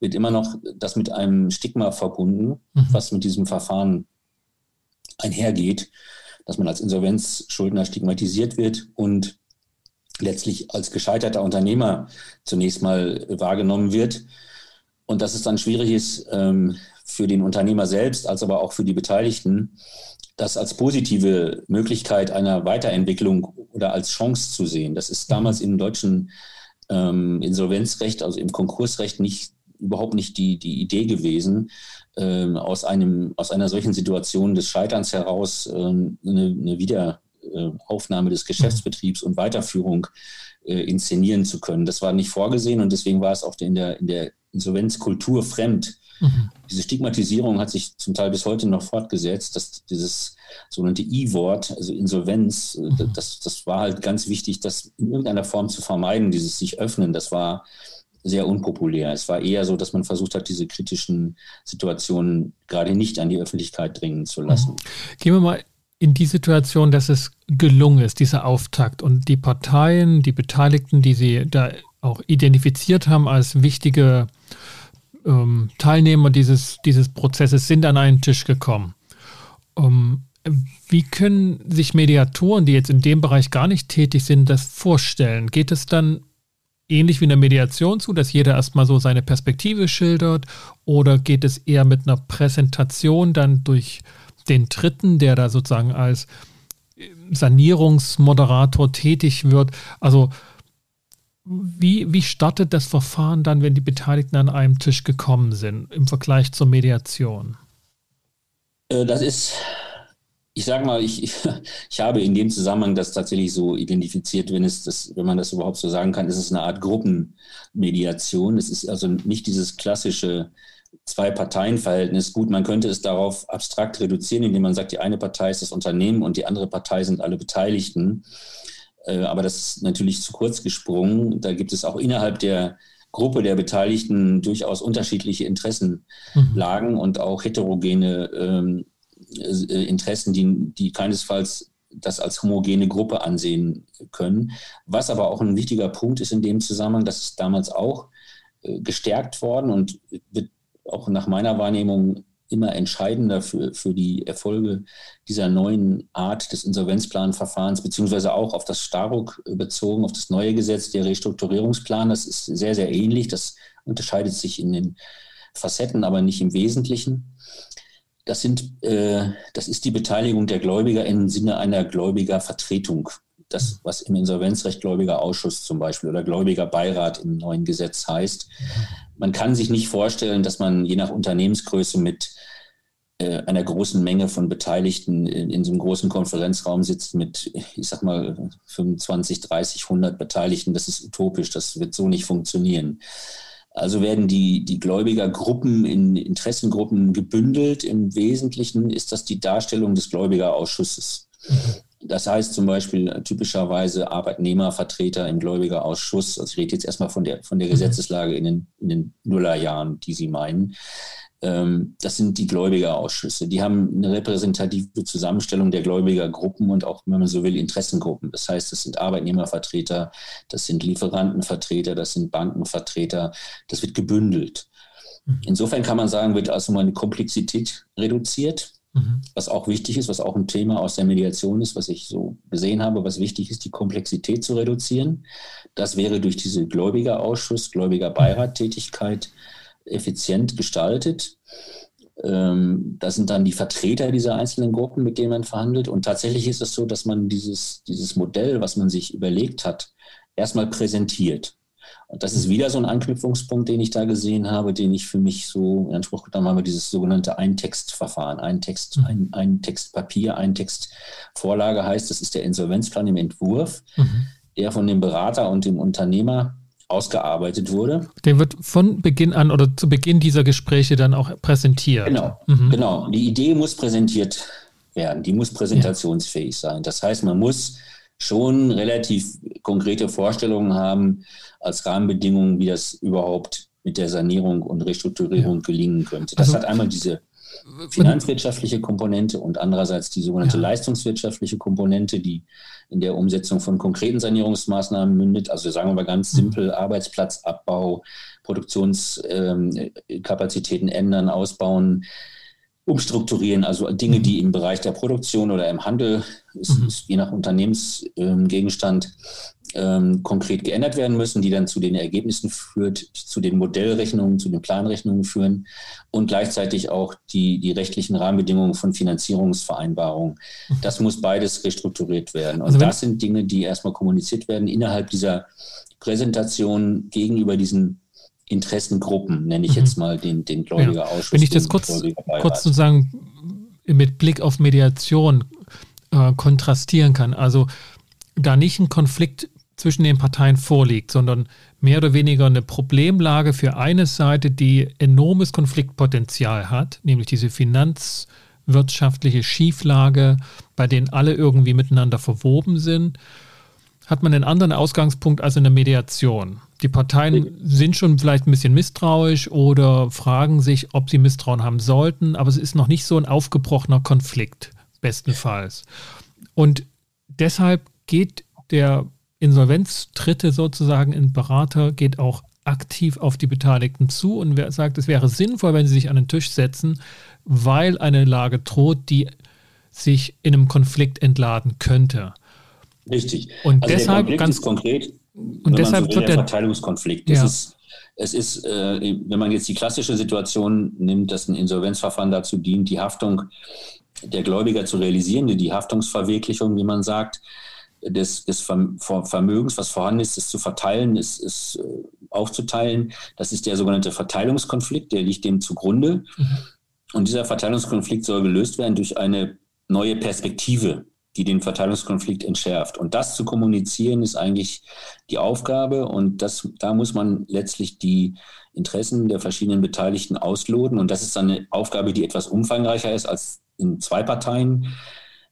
wird immer noch das mit einem Stigma verbunden, mhm. was mit diesem Verfahren einhergeht, dass man als Insolvenzschuldner stigmatisiert wird und letztlich als gescheiterter Unternehmer zunächst mal wahrgenommen wird. Und dass es dann schwierig ist ähm, für den Unternehmer selbst, als aber auch für die Beteiligten, das als positive Möglichkeit einer Weiterentwicklung oder als Chance zu sehen. Das ist damals im deutschen ähm, Insolvenzrecht, also im Konkursrecht, nicht überhaupt nicht die, die Idee gewesen, ähm, aus, einem, aus einer solchen Situation des Scheiterns heraus ähm, eine, eine Wieder, äh, des Geschäftsbetriebs und Weiterführung äh, inszenieren zu können. Das war nicht vorgesehen und deswegen war es auch in der, in der Insolvenzkultur fremd. Mhm. Diese Stigmatisierung hat sich zum Teil bis heute noch fortgesetzt, dass dieses sogenannte I-Wort, also Insolvenz, äh, mhm. das, das war halt ganz wichtig, das in irgendeiner Form zu vermeiden, dieses sich öffnen, das war sehr unpopulär. Es war eher so, dass man versucht hat, diese kritischen Situationen gerade nicht an die Öffentlichkeit dringen zu lassen. Mhm. Gehen wir mal in die Situation, dass es gelungen ist, dieser Auftakt und die Parteien, die Beteiligten, die Sie da auch identifiziert haben als wichtige ähm, Teilnehmer dieses, dieses Prozesses, sind an einen Tisch gekommen. Ähm, wie können sich Mediatoren, die jetzt in dem Bereich gar nicht tätig sind, das vorstellen? Geht es dann ähnlich wie in der Mediation zu, dass jeder erstmal so seine Perspektive schildert? Oder geht es eher mit einer Präsentation dann durch den Dritten, der da sozusagen als Sanierungsmoderator tätig wird. Also wie, wie startet das Verfahren dann, wenn die Beteiligten an einem Tisch gekommen sind im Vergleich zur Mediation? Äh, das ist, ich sage mal, ich, ich habe in dem Zusammenhang das tatsächlich so identifiziert, wenn, es das, wenn man das überhaupt so sagen kann, ist es eine Art Gruppenmediation. Es ist also nicht dieses klassische Zwei-Parteien-Verhältnis. Gut, man könnte es darauf abstrakt reduzieren, indem man sagt, die eine Partei ist das Unternehmen und die andere Partei sind alle Beteiligten. Äh, aber das ist natürlich zu kurz gesprungen. Da gibt es auch innerhalb der Gruppe der Beteiligten durchaus unterschiedliche Interessenlagen mhm. und auch heterogene ähm, äh, Interessen, die, die keinesfalls das als homogene Gruppe ansehen können. Was aber auch ein wichtiger Punkt ist in dem Zusammenhang, das ist damals auch äh, gestärkt worden und wird auch nach meiner Wahrnehmung immer entscheidender für, für die Erfolge dieser neuen Art des Insolvenzplanverfahrens, beziehungsweise auch auf das Staruk bezogen, auf das neue Gesetz, der Restrukturierungsplan. Das ist sehr, sehr ähnlich. Das unterscheidet sich in den Facetten, aber nicht im Wesentlichen. Das, sind, äh, das ist die Beteiligung der Gläubiger im Sinne einer Gläubigervertretung. Das, was im Insolvenzrecht Gläubigerausschuss zum Beispiel oder Gläubigerbeirat im neuen Gesetz heißt man kann sich nicht vorstellen, dass man je nach Unternehmensgröße mit äh, einer großen Menge von Beteiligten in, in, so einem großen Konferenzraum sitzt mit, ich sag mal, 25, 30, 100 Beteiligten. Das ist utopisch, das wird so nicht funktionieren. Also werden die, die Gläubigergruppen in Interessengruppen gebündelt. Im Wesentlichen ist das die Darstellung des Gläubigerausschusses. Das heißt zum Beispiel typischerweise Arbeitnehmervertreter im Gläubigerausschuss. Also ich rede jetzt erstmal von der, von der mhm. Gesetzeslage in den, in den Nullerjahren, die Sie meinen. Ähm, das sind die Gläubigerausschüsse. Die haben eine repräsentative Zusammenstellung der Gläubigergruppen und auch, wenn man so will, Interessengruppen. Das heißt, das sind Arbeitnehmervertreter, das sind Lieferantenvertreter, das sind Bankenvertreter. Das wird gebündelt. Mhm. Insofern kann man sagen, wird also mal eine Komplexität reduziert. Mhm. Was auch wichtig ist, was auch ein Thema aus der Mediation ist, was ich so gesehen habe, was wichtig ist, die Komplexität zu reduzieren. Das wäre durch diese Gläubigerausschuss, Gläubigerbeirat-Tätigkeit effizient gestaltet. Ähm, das sind dann die Vertreter dieser einzelnen Gruppen, mit denen man verhandelt. Und tatsächlich ist es so, dass man dieses, dieses Modell, was man sich überlegt hat, erstmal präsentiert. Und das ist wieder so ein Anknüpfungspunkt, den ich da gesehen habe, den ich für mich so in Anspruch genommen habe, dieses sogenannte Eintextverfahren. Ein Text, mhm. ein, ein Textpapier, ein Textvorlage heißt, das ist der Insolvenzplan im Entwurf, mhm. der von dem Berater und dem Unternehmer ausgearbeitet wurde. Der wird von Beginn an oder zu Beginn dieser Gespräche dann auch präsentiert. Genau, mhm. genau. Die Idee muss präsentiert werden. Die muss präsentationsfähig sein. Das heißt, man muss schon relativ konkrete Vorstellungen haben als Rahmenbedingungen, wie das überhaupt mit der Sanierung und Restrukturierung ja. gelingen könnte. Das also, hat einmal diese finanzwirtschaftliche Komponente und andererseits die sogenannte ja. leistungswirtschaftliche Komponente, die in der Umsetzung von konkreten Sanierungsmaßnahmen mündet. Also sagen wir mal ganz mhm. simpel, Arbeitsplatzabbau, Produktionskapazitäten ändern, ausbauen, umstrukturieren, also Dinge, die mhm. im Bereich der Produktion oder im Handel, ist, mhm. ist je nach Unternehmensgegenstand, ähm, konkret geändert werden müssen, die dann zu den Ergebnissen führt, zu den Modellrechnungen, zu den Planrechnungen führen und gleichzeitig auch die, die rechtlichen Rahmenbedingungen von Finanzierungsvereinbarungen. Mhm. Das muss beides restrukturiert werden. Und also das sind Dinge, die erstmal kommuniziert werden innerhalb dieser Präsentation gegenüber diesen Interessengruppen, nenne ich mhm. jetzt mal den, den Gläubigerausschuss. Ja. Wenn ich das kurz, kurz sozusagen mit Blick auf Mediation äh, kontrastieren kann, also da nicht ein Konflikt zwischen den Parteien vorliegt, sondern mehr oder weniger eine Problemlage für eine Seite, die enormes Konfliktpotenzial hat, nämlich diese finanzwirtschaftliche Schieflage, bei denen alle irgendwie miteinander verwoben sind, hat man einen anderen Ausgangspunkt als in der Mediation. Die Parteien sind schon vielleicht ein bisschen misstrauisch oder fragen sich, ob sie Misstrauen haben sollten, aber es ist noch nicht so ein aufgebrochener Konflikt, bestenfalls. Und deshalb geht der Insolvenz-Dritte sozusagen in Berater, geht auch aktiv auf die Beteiligten zu und sagt, es wäre sinnvoll, wenn sie sich an den Tisch setzen, weil eine Lage droht, die sich in einem Konflikt entladen könnte. Richtig. Und also deshalb ganz konkret. Und deshalb so will, wird der Verteilungskonflikt. Ja. ist, es ist, äh, wenn man jetzt die klassische Situation nimmt, dass ein Insolvenzverfahren dazu dient, die Haftung der Gläubiger zu realisieren, die Haftungsverwirklichung, wie man sagt, des, des Vermögens, was vorhanden ist, es zu verteilen, es, es äh, aufzuteilen. Das ist der sogenannte Verteilungskonflikt, der liegt dem zugrunde. Mhm. Und dieser Verteilungskonflikt soll gelöst werden durch eine neue Perspektive, die den Verteilungskonflikt entschärft. Und das zu kommunizieren ist eigentlich die Aufgabe. Und das, da muss man letztlich die Interessen der verschiedenen Beteiligten ausloten. Und das ist eine Aufgabe, die etwas umfangreicher ist als in zwei Parteien.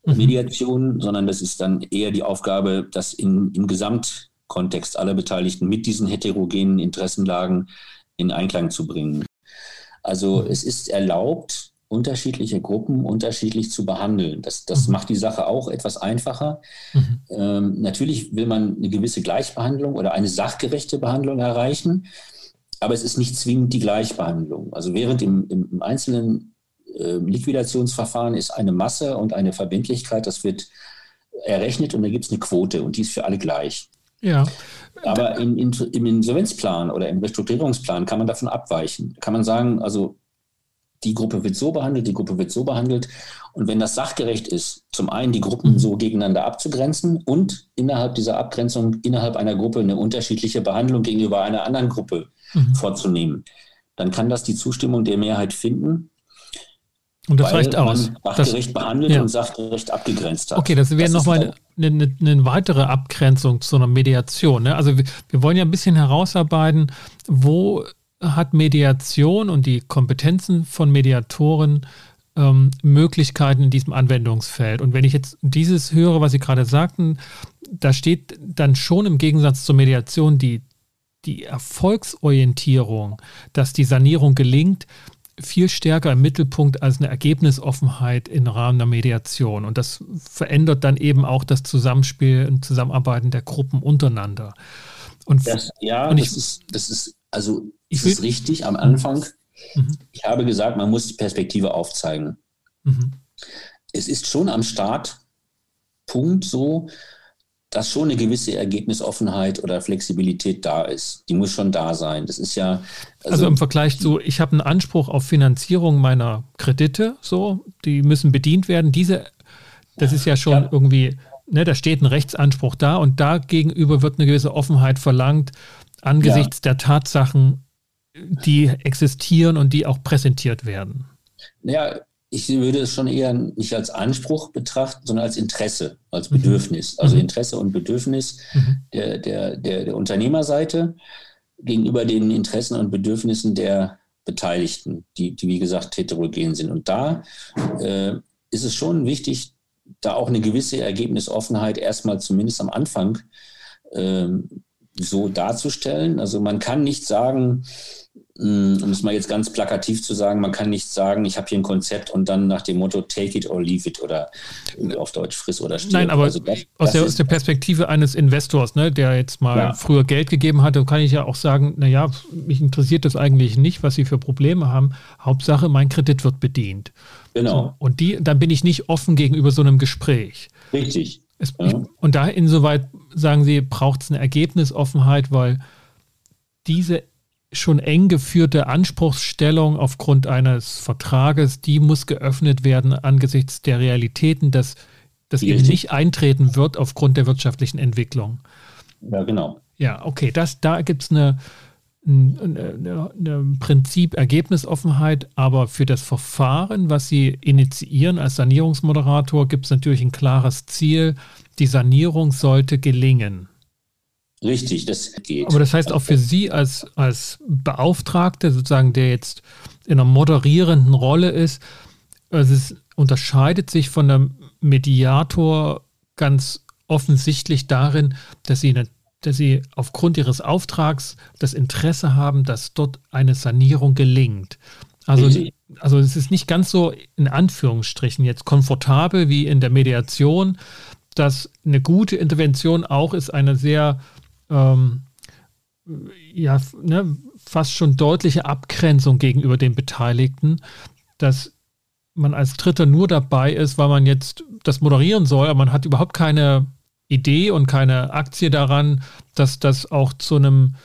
Mhm. Mediation, sondern das ist dann eher die Aufgabe, das in, im Gesamtkontext aller Beteiligten mit diesen heterogenen Interessenlagen in Einklang zu bringen. Also mhm. es ist erlaubt, unterschiedliche Gruppen unterschiedlich zu behandeln. Das, das mhm. macht die Sache auch etwas einfacher. Mhm. Ähm, natürlich will man eine gewisse Gleichbehandlung oder eine sachgerechte Behandlung erreichen, aber es ist nicht zwingend die Gleichbehandlung. Also während im, im, im einzelnen Liquidationsverfahren ist eine Masse und eine Verbindlichkeit, das wird errechnet und da gibt es eine Quote und die ist für alle gleich. Ja. Aber im, im Insolvenzplan oder im Restrukturierungsplan kann man davon abweichen. Kann man sagen, also die Gruppe wird so behandelt, die Gruppe wird so behandelt. Und wenn das sachgerecht ist, zum einen die Gruppen mhm. so gegeneinander abzugrenzen und innerhalb dieser Abgrenzung, innerhalb einer Gruppe eine unterschiedliche Behandlung gegenüber einer anderen Gruppe mhm. vorzunehmen, dann kann das die Zustimmung der Mehrheit finden. Und das reicht aus. Sachgerecht behandelt ja. und sachgerecht abgegrenzt hat. Okay, das wäre nochmal eine, eine, eine, weitere Abgrenzung zu einer Mediation. Ne? Also wir, wir, wollen ja ein bisschen herausarbeiten, wo hat Mediation und die Kompetenzen von Mediatoren ähm, Möglichkeiten in diesem Anwendungsfeld. Und wenn ich jetzt dieses höre, was Sie gerade sagten, da steht dann schon im Gegensatz zur Mediation die, die Erfolgsorientierung, dass die Sanierung gelingt, viel stärker im Mittelpunkt als eine Ergebnisoffenheit im Rahmen der Mediation. Und das verändert dann eben auch das Zusammenspiel und Zusammenarbeiten der Gruppen untereinander. Und das, ja, und ich, das, ist, das ist, also das ist richtig am Anfang. Mhm. Ich habe gesagt, man muss die Perspektive aufzeigen. Mhm. Es ist schon am Startpunkt so, dass schon eine gewisse Ergebnisoffenheit oder Flexibilität da ist. Die muss schon da sein. Das ist ja. Also, also im Vergleich zu, ich habe einen Anspruch auf Finanzierung meiner Kredite, so, die müssen bedient werden. Diese, das ist ja schon ja. irgendwie, ne, da steht ein Rechtsanspruch da und da gegenüber wird eine gewisse Offenheit verlangt angesichts ja. der Tatsachen, die existieren und die auch präsentiert werden. Ja, ich würde es schon eher nicht als Anspruch betrachten, sondern als Interesse, als mhm. Bedürfnis. Also mhm. Interesse und Bedürfnis mhm. der, der, der, der, Unternehmerseite gegenüber den Interessen und Bedürfnissen der Beteiligten, die, die wie gesagt heterogen sind. Und da äh, ist es schon wichtig, da auch eine gewisse Ergebnisoffenheit erstmal zumindest am Anfang ähm, so darzustellen. Also man kann nicht sagen, um es mal jetzt ganz plakativ zu sagen, man kann nicht sagen, ich habe hier ein Konzept und dann nach dem Motto take it or leave it oder auf Deutsch friss oder stirb. Nein, aber also das, aus, das der, aus, der, Perspektive eines Investors, ne, der jetzt mal ja. früher Geld gegeben hatte, kann ich ja auch sagen, naja, mich interessiert das eigentlich nicht, was sie für Probleme haben. Hauptsache, mein Kredit wird bedient. Genau. So, und die, dann bin ich nicht offen gegenüber so einem Gespräch. Richtig. Es, ja. Und da insoweit sagen Sie, braucht es eine Ergebnisoffenheit, weil diese schon eng geführte Anspruchsstellung aufgrund eines Vertrages, die muss geöffnet werden angesichts der Realitäten, dass das eben nicht eintreten wird aufgrund der wirtschaftlichen Entwicklung. Ja, genau. Ja, okay, das, da gibt es eine, eine, eine Prinzip Ergebnisoffenheit, aber für das Verfahren, was Sie initiieren als Sanierungsmoderator, gibt es natürlich ein klares Ziel. Die Sanierung sollte gelingen. Richtig, das geht. Aber das heißt auch für Sie als, als Beauftragte, sozusagen, der jetzt in einer moderierenden Rolle ist, also es unterscheidet sich von einem Mediator ganz offensichtlich darin, dass Sie, eine, dass Sie aufgrund Ihres Auftrags das Interesse haben, dass dort eine Sanierung gelingt. Also, also es ist nicht ganz so in Anführungsstrichen jetzt komfortabel wie in der Mediation, dass eine gute Intervention auch ist eine sehr ähm, ja, ne, fast schon deutliche Abgrenzung gegenüber den Beteiligten, dass man als Dritter nur dabei ist, weil man jetzt das moderieren soll, aber man hat überhaupt keine Idee und keine Aktie daran, dass das auch zu einem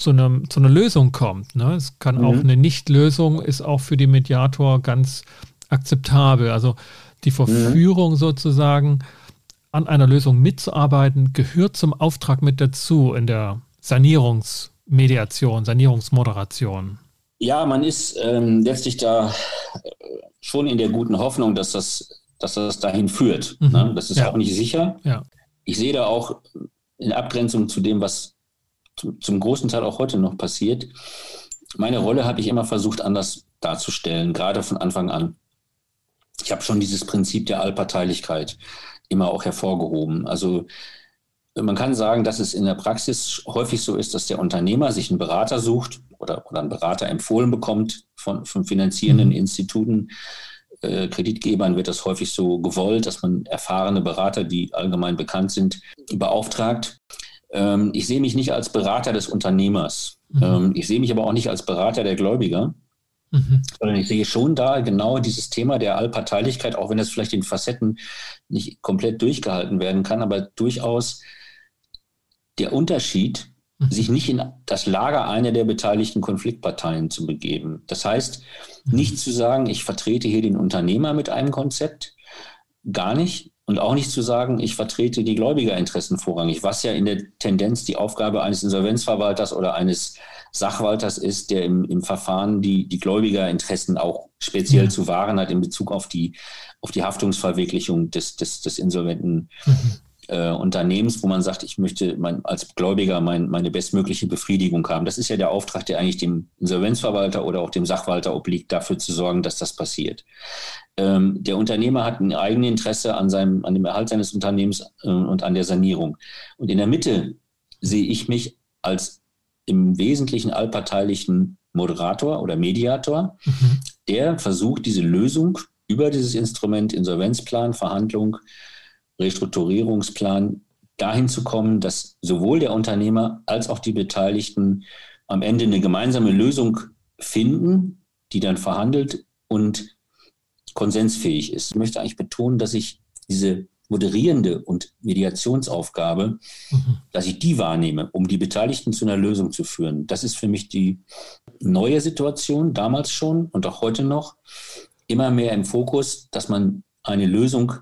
zu, einem, zu einer Lösung kommt. Ne? Es kann mhm. auch eine Nichtlösung ist auch für den Mediator ganz akzeptabel. Also die mhm. Verführung mhm. sozusagen an einer Lösung mitzuarbeiten, gehört zum Auftrag mit dazu in der Sanierungsmediation, Sanierungsmoderation. Ja, man ist ähm, letztlich da äh, schon in der guten Hoffnung, dass das, dass das dahin führt. Mhm. Ne? Das ist ja. auch nicht sicher. Ja. Ich sehe da auch in Abgrenzung zu dem, was zum, zum großen Teil auch heute noch passiert, meine Rolle habe ich immer versucht anders darzustellen, gerade von Anfang an. Ich habe schon dieses Prinzip der Allparteilichkeit immer auch hervorgehoben. Also man kann sagen, dass es in der Praxis häufig so ist, dass der Unternehmer sich einen Berater sucht oder, oder einen Berater empfohlen bekommt von, von finanzierenden mhm. Instituten. Äh, Kreditgebern wird das häufig so gewollt, dass man erfahrene Berater, die allgemein bekannt sind, beauftragt. Ähm, ich sehe mich nicht als Berater des Unternehmers. Mhm. Ähm, ich sehe mich aber auch nicht als Berater der Gläubiger. Mhm. Sondern ich sehe schon da genau dieses Thema der Allparteilichkeit, auch wenn das vielleicht in Facetten nicht komplett durchgehalten werden kann, aber durchaus der Unterschied, mhm. sich nicht in das Lager einer der beteiligten Konfliktparteien zu begeben. Das heißt, mhm. nicht zu sagen, ich vertrete hier den Unternehmer mit einem Konzept, gar nicht. Und auch nicht zu sagen, ich vertrete die Gläubigerinteressen vorrangig, was ja in der Tendenz die Aufgabe eines Insolvenzverwalters oder eines Sachwalters ist, der im, im Verfahren die, die Gläubigerinteressen auch speziell ja. zu wahren hat in Bezug auf die, auf die Haftungsverwirklichung des, des, des insolventen mhm. äh, Unternehmens, wo man sagt, ich möchte mein, als Gläubiger mein, meine bestmögliche Befriedigung haben. Das ist ja der Auftrag, der eigentlich dem Insolvenzverwalter oder auch dem Sachwalter obliegt, dafür zu sorgen, dass das passiert. Ähm, der Unternehmer hat ein eigenes Interesse an, seinem, an dem Erhalt seines Unternehmens äh, und an der Sanierung. Und in der Mitte sehe ich mich als im Wesentlichen allparteilichen Moderator oder Mediator, mhm. der versucht, diese Lösung über dieses Instrument Insolvenzplan, Verhandlung, Restrukturierungsplan dahin zu kommen, dass sowohl der Unternehmer als auch die Beteiligten am Ende eine gemeinsame Lösung finden, die dann verhandelt und konsensfähig ist. Ich möchte eigentlich betonen, dass ich diese moderierende und Mediationsaufgabe, mhm. dass ich die wahrnehme, um die Beteiligten zu einer Lösung zu führen. Das ist für mich die neue Situation, damals schon und auch heute noch, immer mehr im Fokus, dass man eine Lösung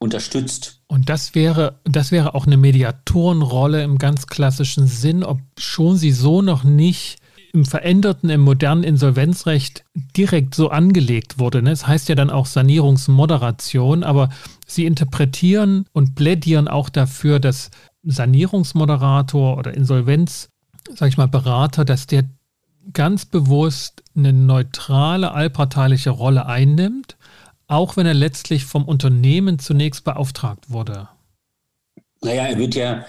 unterstützt. Und das wäre, das wäre auch eine Mediatorenrolle im ganz klassischen Sinn, ob schon sie so noch nicht im veränderten, im modernen Insolvenzrecht direkt so angelegt wurde. Ne? Es heißt ja dann auch Sanierungsmoderation, aber Sie interpretieren und plädieren auch dafür, dass Sanierungsmoderator oder Insolvenz, sag ich mal, Berater, dass der ganz bewusst eine neutrale, allparteiliche Rolle einnimmt, auch wenn er letztlich vom Unternehmen zunächst beauftragt wurde? Naja, er wird ja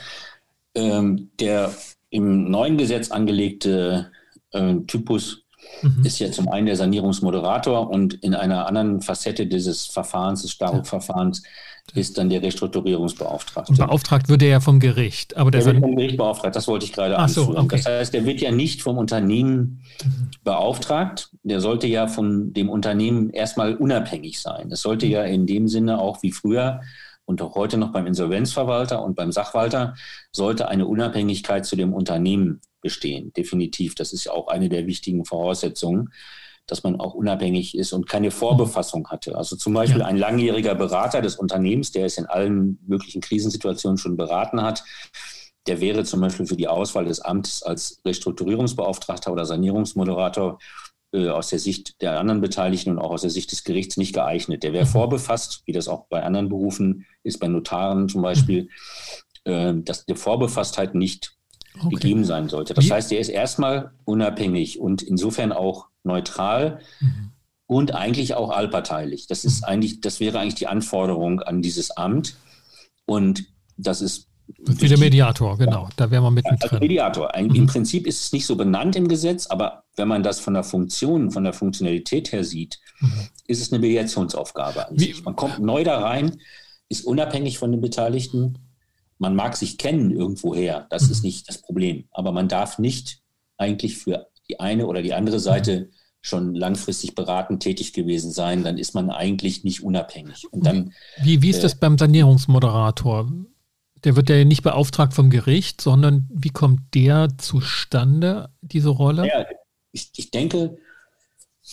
ähm, der im neuen Gesetz angelegte äh, Typus mhm. ist ja zum einen der Sanierungsmoderator und in einer anderen Facette dieses Verfahrens, des Staruk-Verfahrens, ist dann der Restrukturierungsbeauftragte. Und beauftragt würde er vom Gericht. Aber der, der wird vom Gericht beauftragt, das wollte ich gerade Ach anführen. So, okay. Das heißt, der wird ja nicht vom Unternehmen mhm. beauftragt. Der sollte ja von dem Unternehmen erstmal unabhängig sein. Es sollte mhm. ja in dem Sinne auch wie früher und auch heute noch beim Insolvenzverwalter und beim Sachwalter sollte eine Unabhängigkeit zu dem Unternehmen bestehen. Definitiv. Das ist ja auch eine der wichtigen Voraussetzungen dass man auch unabhängig ist und keine Vorbefassung hatte. Also zum Beispiel ein langjähriger Berater des Unternehmens, der es in allen möglichen Krisensituationen schon beraten hat, der wäre zum Beispiel für die Auswahl des Amtes als Restrukturierungsbeauftragter oder Sanierungsmoderator äh, aus der Sicht der anderen Beteiligten und auch aus der Sicht des Gerichts nicht geeignet. Der wäre mhm. vorbefasst, wie das auch bei anderen Berufen ist, bei Notaren zum Beispiel, mhm. äh, dass die Vorbefasstheit nicht okay. gegeben sein sollte. Das wie? heißt, er ist erstmal unabhängig und insofern auch neutral mhm. und eigentlich auch allparteilich. Das ist mhm. eigentlich, das wäre eigentlich die Anforderung an dieses Amt. Und das ist wie der Mediator, genau. Da wären wir mittendrin. Als Mediator. Ein, mhm. Im Prinzip ist es nicht so benannt im Gesetz, aber wenn man das von der Funktion, von der Funktionalität her sieht, mhm. ist es eine Mediationsaufgabe an sich. Man kommt neu da rein, ist unabhängig von den Beteiligten. Man mag sich kennen irgendwoher, das mhm. ist nicht das Problem. Aber man darf nicht eigentlich für die eine oder die andere Seite schon langfristig beratend tätig gewesen sein, dann ist man eigentlich nicht unabhängig. Und dann, wie, wie ist äh, das beim Sanierungsmoderator? Der wird ja nicht beauftragt vom Gericht, sondern wie kommt der zustande, diese Rolle? Ja, ich, ich denke,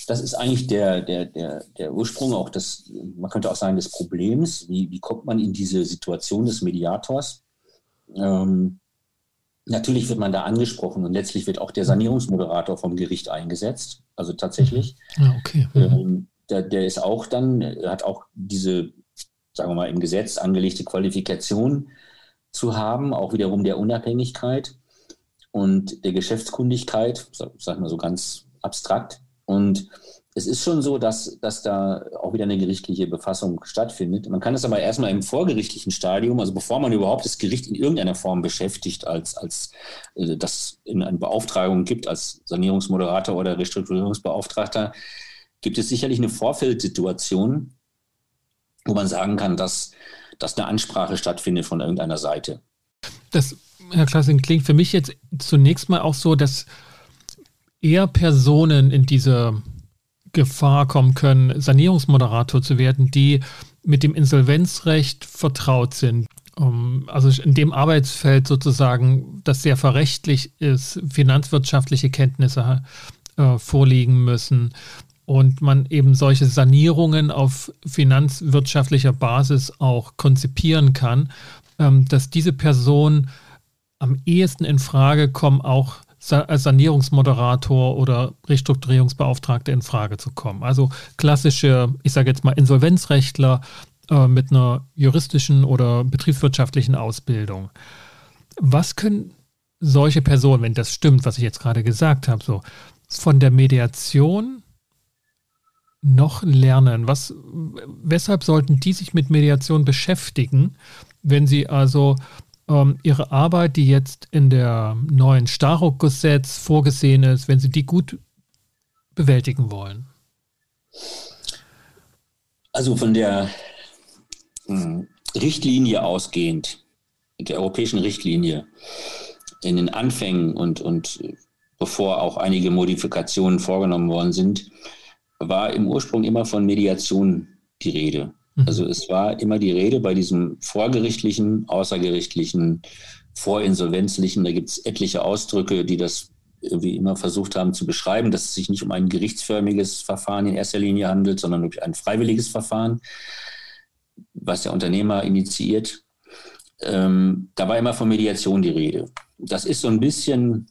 das ist eigentlich der, der, der, der Ursprung auch des, man könnte auch sagen, des Problems. Wie, wie kommt man in diese Situation des Mediators? Ähm, Natürlich wird man da angesprochen und letztlich wird auch der Sanierungsmoderator vom Gericht eingesetzt. Also tatsächlich. Ja, okay. Mhm. Ähm, der, der, ist auch dann, hat auch diese, sagen wir mal, im Gesetz angelegte Qualifikation zu haben, auch wiederum der Unabhängigkeit und der Geschäftskundigkeit, sag, sag mal so ganz abstrakt. Und es ist schon so, dass, dass da auch wieder eine gerichtliche Befassung stattfindet. Man kann es aber erstmal im vorgerichtlichen Stadium, also bevor man überhaupt das Gericht in irgendeiner Form beschäftigt, als, als äh, das in eine Beauftragung gibt, als Sanierungsmoderator oder Restrukturierungsbeauftragter, gibt es sicherlich eine Vorfeldsituation, wo man sagen kann, dass, dass eine Ansprache stattfindet von irgendeiner Seite. Das, Herr Klassing, klingt für mich jetzt zunächst mal auch so, dass eher Personen in diese Gefahr kommen können, Sanierungsmoderator zu werden, die mit dem Insolvenzrecht vertraut sind. Also in dem Arbeitsfeld sozusagen, das sehr verrechtlich ist, finanzwirtschaftliche Kenntnisse äh, vorliegen müssen und man eben solche Sanierungen auf finanzwirtschaftlicher Basis auch konzipieren kann, ähm, dass diese Personen am ehesten in Frage kommen, auch als Sanierungsmoderator oder Restrukturierungsbeauftragter in Frage zu kommen. Also klassische, ich sage jetzt mal Insolvenzrechtler äh, mit einer juristischen oder betriebswirtschaftlichen Ausbildung. Was können solche Personen, wenn das stimmt, was ich jetzt gerade gesagt habe, so von der Mediation noch lernen? Was, weshalb sollten die sich mit Mediation beschäftigen, wenn sie also ähm, Ihre Arbeit, die jetzt in der neuen Staruk-Gesetz vorgesehen ist, wenn Sie die gut bewältigen wollen? Also von der hm, Richtlinie ausgehend, der europäischen Richtlinie, in den Anfängen und, und bevor auch einige Modifikationen vorgenommen worden sind, war im Ursprung immer von Mediation die Rede. Mhm. Also es war immer die Rede bei diesem vorgerichtlichen, außergerichtlichen, vorinsolvenzlichen, da gibt es etliche Ausdrücke, die das irgendwie immer versucht haben zu beschreiben, dass es sich nicht um ein gerichtsförmiges Verfahren in erster Linie handelt, sondern um ein freiwilliges Verfahren, was der Unternehmer initiiert. Ähm, da war immer von Mediation die Rede. Das ist so ein bisschen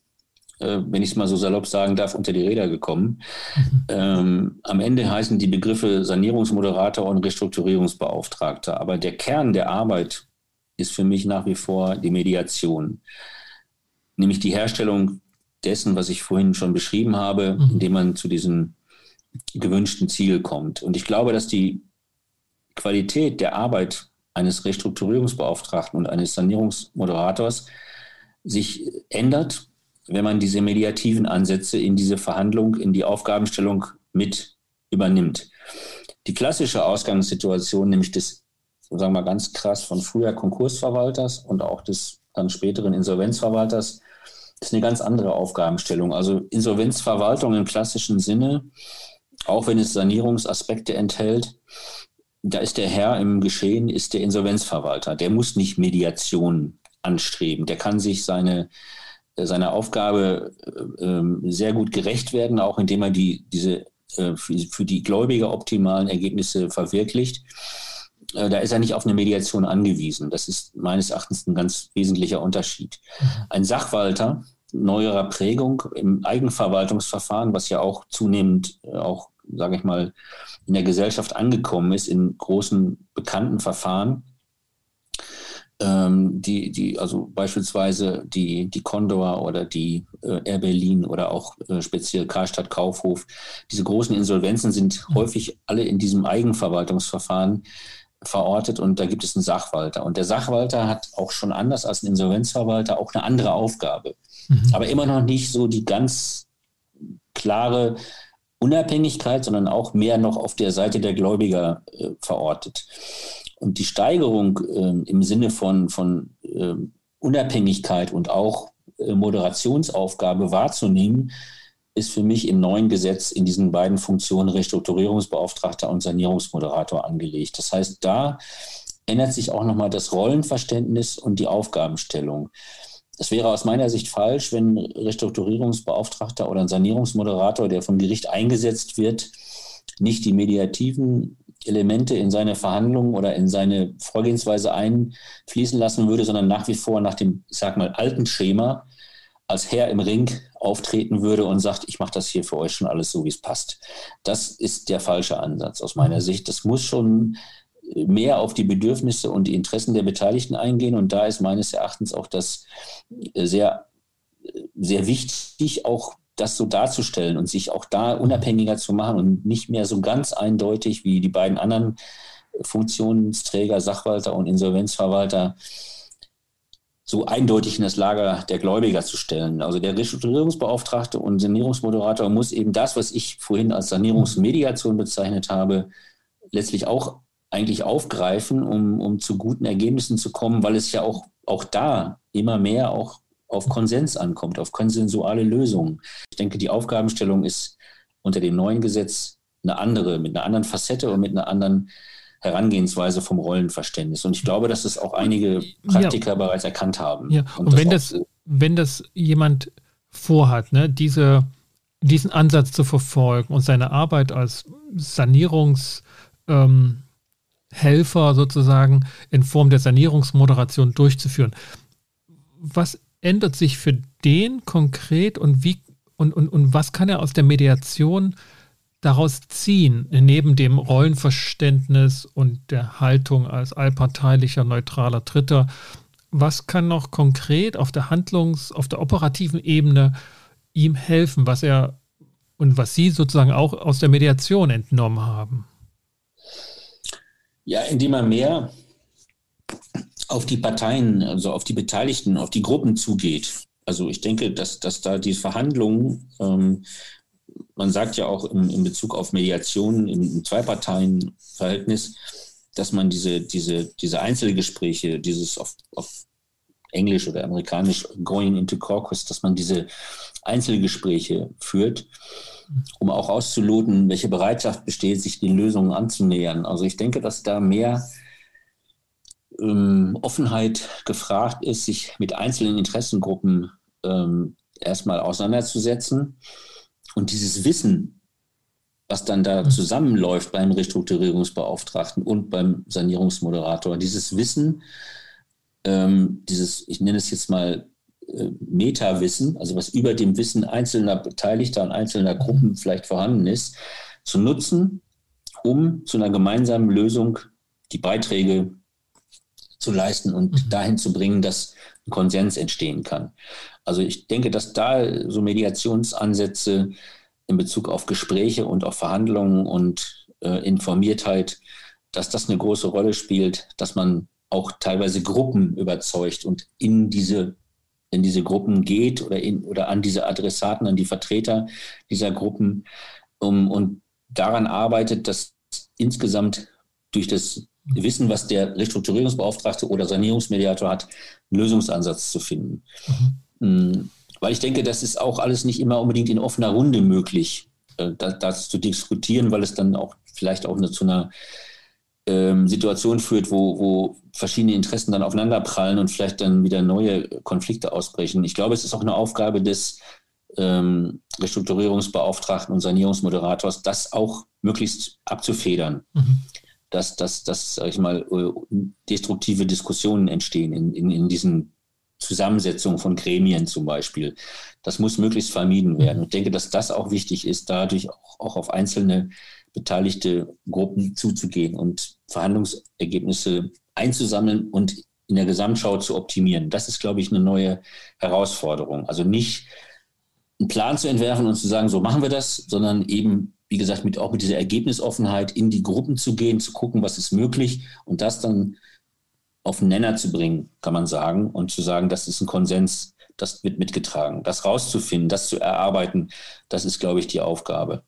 äh, wenn ich es mal so salopp sagen darf, unter die Räder gekommen. Mhm. Ähm, am Ende heißen die Begriffe Sanierungsmoderator und Restrukturierungsbeauftragter. Aber der Kern der Arbeit ist für mich nach wie vor die Mediation, nämlich die Herstellung dessen, was ich vorhin schon beschrieben habe, mhm. indem man zu diesem gewünschten Ziel kommt. Und ich glaube, dass die Qualität der Arbeit eines Restrukturierungsbeauftragten und eines Sanierungsmoderators sich ändert, wenn man diese mediativen Ansätze in diese Verhandlung, in die Aufgabenstellung mit übernimmt. Die klassische Ausgangssituation, nämlich des, sagen wir mal ganz krass, von früher Konkursverwalters und auch des dann späteren Insolvenzverwalters, ist eine ganz andere Aufgabenstellung. Also Insolvenzverwaltung im klassischen Sinne, auch wenn es Sanierungsaspekte enthält, da ist der Herr im Geschehen, ist der Insolvenzverwalter. Der muss nicht Mediation anstreben. Der kann sich seine, seiner Aufgabe äh, sehr gut gerecht werden, auch indem er die, diese äh, für, die Gläubiger optimalen Ergebnisse verwirklicht. Äh, da ist er nicht auf eine Mediation angewiesen. Das ist meines Erachtens ein ganz wesentlicher Unterschied. Mhm. Ein Sachwalter neuerer Prägung im Eigenverwaltungsverfahren, was ja auch zunehmend äh, auch, sage ich mal, in der Gesellschaft angekommen ist, in großen bekannten Verfahren, ähm, die, die, also beispielsweise die, die Condor oder die äh, Air Berlin oder auch äh, speziell Karstadt Kaufhof, diese großen Insolvenzen sind mhm. häufig alle in diesem Eigenverwaltungsverfahren verortet und da gibt es einen Sachwalter. Und der Sachwalter hat auch schon anders als ein Insolvenzverwalter auch eine andere Aufgabe. Mhm. Aber immer noch nicht so die ganz klare Unabhängigkeit, sondern auch mehr noch auf der Seite der Gläubiger äh, verortet. Und die Steigerung äh, im Sinne von, von äh, Unabhängigkeit und auch äh, Moderationsaufgabe wahrzunehmen, ist für mich im neuen Gesetz in diesen beiden Funktionen Restrukturierungsbeauftragter und Sanierungsmoderator angelegt. Das heißt, da ändert sich auch nochmal das Rollenverständnis und die Aufgabenstellung. Es wäre aus meiner Sicht falsch, wenn Restrukturierungsbeauftragter oder ein Sanierungsmoderator, der vom Gericht eingesetzt wird, nicht die mediativen Elemente in seine Verhandlungen oder in seine Vorgehensweise einfließen lassen würde, sondern nach wie vor nach dem, ich sag mal, alten Schema als Herr im Ring auftreten würde und sagt, ich mache das hier für euch schon alles so, wie es passt. Das ist der falsche Ansatz aus meiner mhm. Sicht. Das muss schon mehr auf die Bedürfnisse und die Interessen der Beteiligten eingehen. Und da ist meines Erachtens auch das sehr, sehr wichtig, auch das so darzustellen und sich auch da unabhängiger zu machen und nicht mehr so ganz eindeutig wie die beiden anderen Funktionsträger, Sachwalter und Insolvenzverwalter so eindeutig in das Lager der Gläubiger zu stellen. Also der Restrukturierungsbeauftragte und Sanierungsmoderator muss eben das, was ich vorhin als Sanierungsmediation bezeichnet habe, letztlich auch eigentlich aufgreifen, um, um zu guten Ergebnissen zu kommen, weil es ja auch, auch da immer mehr auch auf Konsens ankommt, auf konsensuale Lösungen. Ich denke, die Aufgabenstellung ist unter dem neuen Gesetz eine andere, mit einer anderen Facette und mit einer anderen Herangehensweise vom Rollenverständnis. Und ich glaube, dass es auch einige Praktiker ja. bereits erkannt haben. Ja, und, und wenn, das, wenn das jemand vorhat, ne, diese, diesen Ansatz zu verfolgen und seine Arbeit als Sanierungshelfer ähm, sozusagen in Form der Sanierungsmoderation durchzuführen, was ändert sich für den konkret und wie und, und, und was kann er aus der Mediation daraus ziehen, neben dem Rollenverständnis und der Haltung als allparteilicher, neutraler Dritter? Was kann noch konkret auf der Handlungs-, auf der operativen Ebene ihm helfen, was er und was Sie sozusagen auch aus der Mediation entnommen haben? Ja, indem er mehr auf die Parteien, also auf die Beteiligten, auf die Gruppen zugeht. Also ich denke, dass, dass da die Verhandlungen ähm, man sagt ja auch in, in Bezug auf Mediation im, im Zwei-Parteien-Verhältnis, dass man diese, diese, diese Einzelgespräche, dieses auf, auf Englisch oder Amerikanisch Going into Caucus, dass man diese Einzelgespräche führt, um auch auszuloten, welche Bereitschaft besteht, sich den Lösungen anzunähern. Also ich denke, dass da mehr ähm, Offenheit gefragt ist, sich mit einzelnen Interessengruppen ähm, erstmal auseinanderzusetzen und dieses Wissen, was dann da mhm. zusammenläuft beim Restrukturierungsbeauftragten und beim Sanierungsmoderator, dieses Wissen, ähm, dieses, ich nenne es jetzt mal äh, Meta-Wissen, also was über dem Wissen einzelner Beteiligter und einzelner mhm. Gruppen vielleicht vorhanden ist, zu nutzen, um zu einer gemeinsamen Lösung die Beiträge zu leisten und mhm. dahin zu bringen, dass ein Konsens entstehen kann. Also ich denke, dass da so Mediationsansätze in Bezug auf Gespräche und auf Verhandlungen und äh, Informiertheit dass das eine große Rolle spielt, dass man auch teilweise Gruppen überzeugt und in diese, in diese Gruppen geht oder, in, oder an diese Adressaten, an die Vertreter dieser Gruppen um, und daran arbeitet, dass insgesamt durch das Wissen, was der Restrukturierungsbeauftragte oder Sanierungsmediator hat, einen Lösungsansatz zu finden. Mhm. Mm, weil ich denke, das ist auch alles nicht immer unbedingt in offener Runde möglich, äh, das, das zu diskutieren, weil es dann auch vielleicht auch eine, zu einer ähm, Situation führt, wo, wo verschiedene Interessen dann aufeinanderprallen und vielleicht dann wieder neue Konflikte ausbrechen. Ich glaube, es ist auch eine Aufgabe des ähm, Restrukturierungsbeauftragten und Sanierungsmoderators, das auch möglichst abzufedern. Mhm. Dass, dass, dass, sag ich mal, äh, destruktive Diskussionen entstehen in, in, in diesen Zusammensetzungen von Gremien zum Beispiel. Das muss möglichst vermieden werden. Mhm. Ich denke, dass das auch wichtig ist, dadurch auch, auch auf einzelne beteiligte Gruppen zuzugehen und Verhandlungsergebnisse einzusammeln und in der Gesamtschau zu optimieren. Das ist, glaube ich, eine neue Herausforderung. Also nicht einen Plan zu entwerfen und zu sagen, so machen wir das, sondern eben, wie gesagt, mit, auch mit dieser Ergebnisoffenheit in die Gruppen zu gehen, zu gucken, was ist möglich und das dann auf den Nenner zu bringen, kann man sagen, und zu sagen, das ist ein Konsens, das wird mitgetragen. Das rauszufinden, das zu erarbeiten, das ist, glaube ich, die Aufgabe.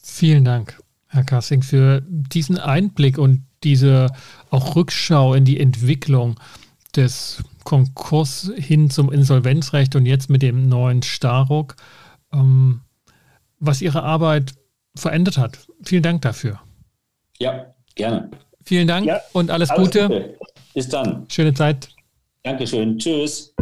Vielen Dank, Herr Kassing, für diesen Einblick und diese auch Rückschau in die Entwicklung des Konkurs hin zum Insolvenzrecht und jetzt mit dem neuen Staruk, ähm, was Ihre Arbeit verändert hat. Vielen Dank dafür. Ja, gerne. Vielen Dank ja, und alles, alles Gute. Gute. Bis dann. Schöne Zeit. Dankeschön. Tschüss.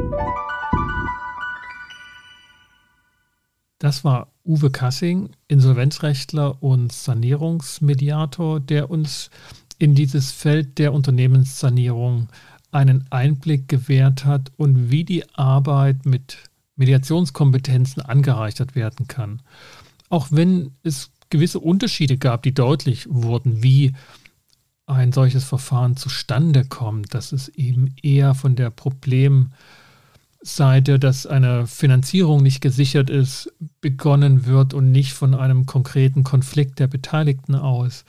Das war Uwe Kassing, Insolvenzrechtler und Sanierungsmediator, der uns in dieses Feld der Unternehmenssanierung einen Einblick gewährt hat und wie die Arbeit mit Mediationskompetenzen angereichert werden kann. Auch wenn es gewisse Unterschiede gab, die deutlich wurden, wie ein solches Verfahren zustande kommt, dass es eben eher von der Problem Seite, dass eine Finanzierung nicht gesichert ist, begonnen wird und nicht von einem konkreten Konflikt der Beteiligten aus,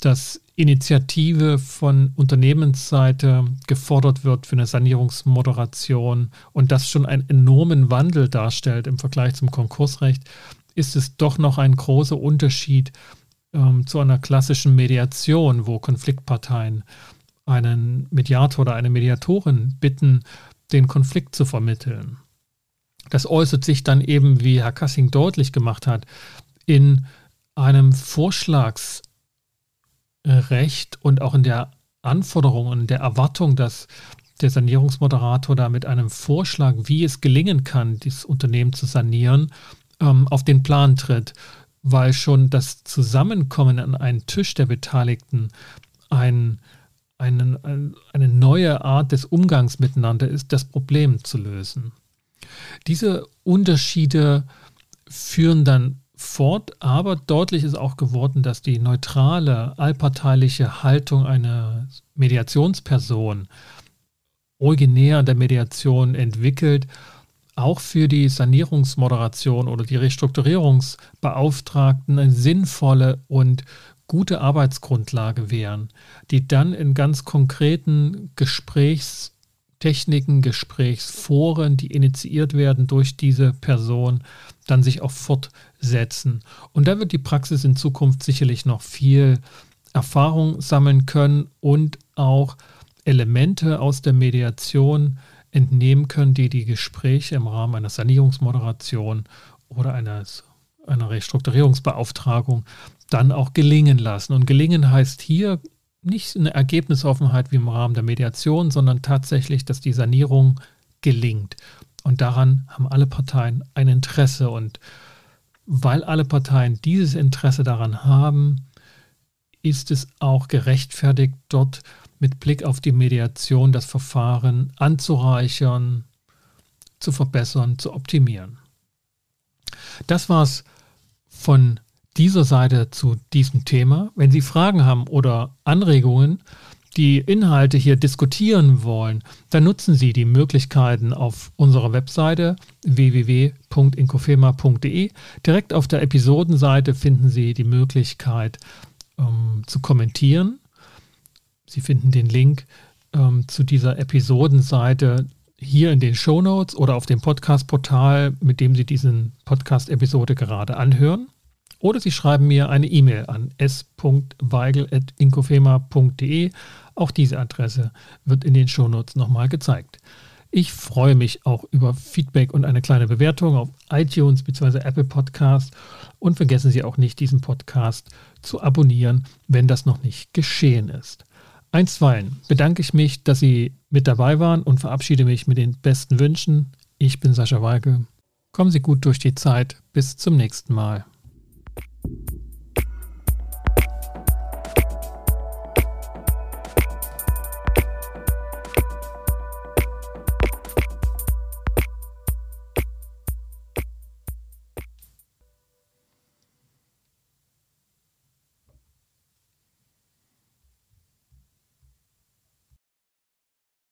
dass Initiative von Unternehmensseite gefordert wird für eine Sanierungsmoderation und das schon einen enormen Wandel darstellt im Vergleich zum Konkursrecht, ist es doch noch ein großer Unterschied ähm, zu einer klassischen Mediation, wo Konfliktparteien einen Mediator oder eine Mediatorin bitten, den Konflikt zu vermitteln. Das äußert sich dann eben, wie Herr Kassing deutlich gemacht hat, in einem Vorschlagsrecht und auch in der Anforderung und der Erwartung, dass der Sanierungsmoderator da mit einem Vorschlag, wie es gelingen kann, dieses Unternehmen zu sanieren, ähm, auf den Plan tritt, weil schon das Zusammenkommen an einen Tisch der Beteiligten ein einen, eine neue Art des Umgangs miteinander ist, das Problem zu lösen. Diese Unterschiede führen dann fort, aber deutlich ist auch geworden, dass die neutrale, allparteiliche Haltung einer Mediationsperson originär der Mediation entwickelt, auch für die Sanierungsmoderation oder die Restrukturierungsbeauftragten eine sinnvolle und gute Arbeitsgrundlage wären, die dann in ganz konkreten Gesprächstechniken, Gesprächsforen, die initiiert werden durch diese Person, dann sich auch fortsetzen. Und da wird die Praxis in Zukunft sicherlich noch viel Erfahrung sammeln können und auch Elemente aus der Mediation entnehmen können, die die Gespräche im Rahmen einer Sanierungsmoderation oder eines, einer Restrukturierungsbeauftragung dann auch gelingen lassen. Und gelingen heißt hier nicht eine Ergebnisoffenheit wie im Rahmen der Mediation, sondern tatsächlich, dass die Sanierung gelingt. Und daran haben alle Parteien ein Interesse. Und weil alle Parteien dieses Interesse daran haben, ist es auch gerechtfertigt, dort mit Blick auf die Mediation das Verfahren anzureichern, zu verbessern, zu optimieren. Das war es von dieser Seite zu diesem Thema. Wenn Sie Fragen haben oder Anregungen, die Inhalte hier diskutieren wollen, dann nutzen Sie die Möglichkeiten auf unserer Webseite www.inkofema.de. Direkt auf der Episodenseite finden Sie die Möglichkeit, ähm, zu kommentieren. Sie finden den Link ähm, zu dieser Episodenseite hier in den Show Notes oder auf dem Podcast-Portal, mit dem Sie diesen Podcast-Episode gerade anhören. Oder Sie schreiben mir eine E-Mail an s.weigel.inkofema.de. Auch diese Adresse wird in den Show Notes nochmal gezeigt. Ich freue mich auch über Feedback und eine kleine Bewertung auf iTunes bzw. Apple Podcast. Und vergessen Sie auch nicht, diesen Podcast zu abonnieren, wenn das noch nicht geschehen ist. Einstweilen bedanke ich mich, dass Sie mit dabei waren und verabschiede mich mit den besten Wünschen. Ich bin Sascha Weige. Kommen Sie gut durch die Zeit. Bis zum nächsten Mal.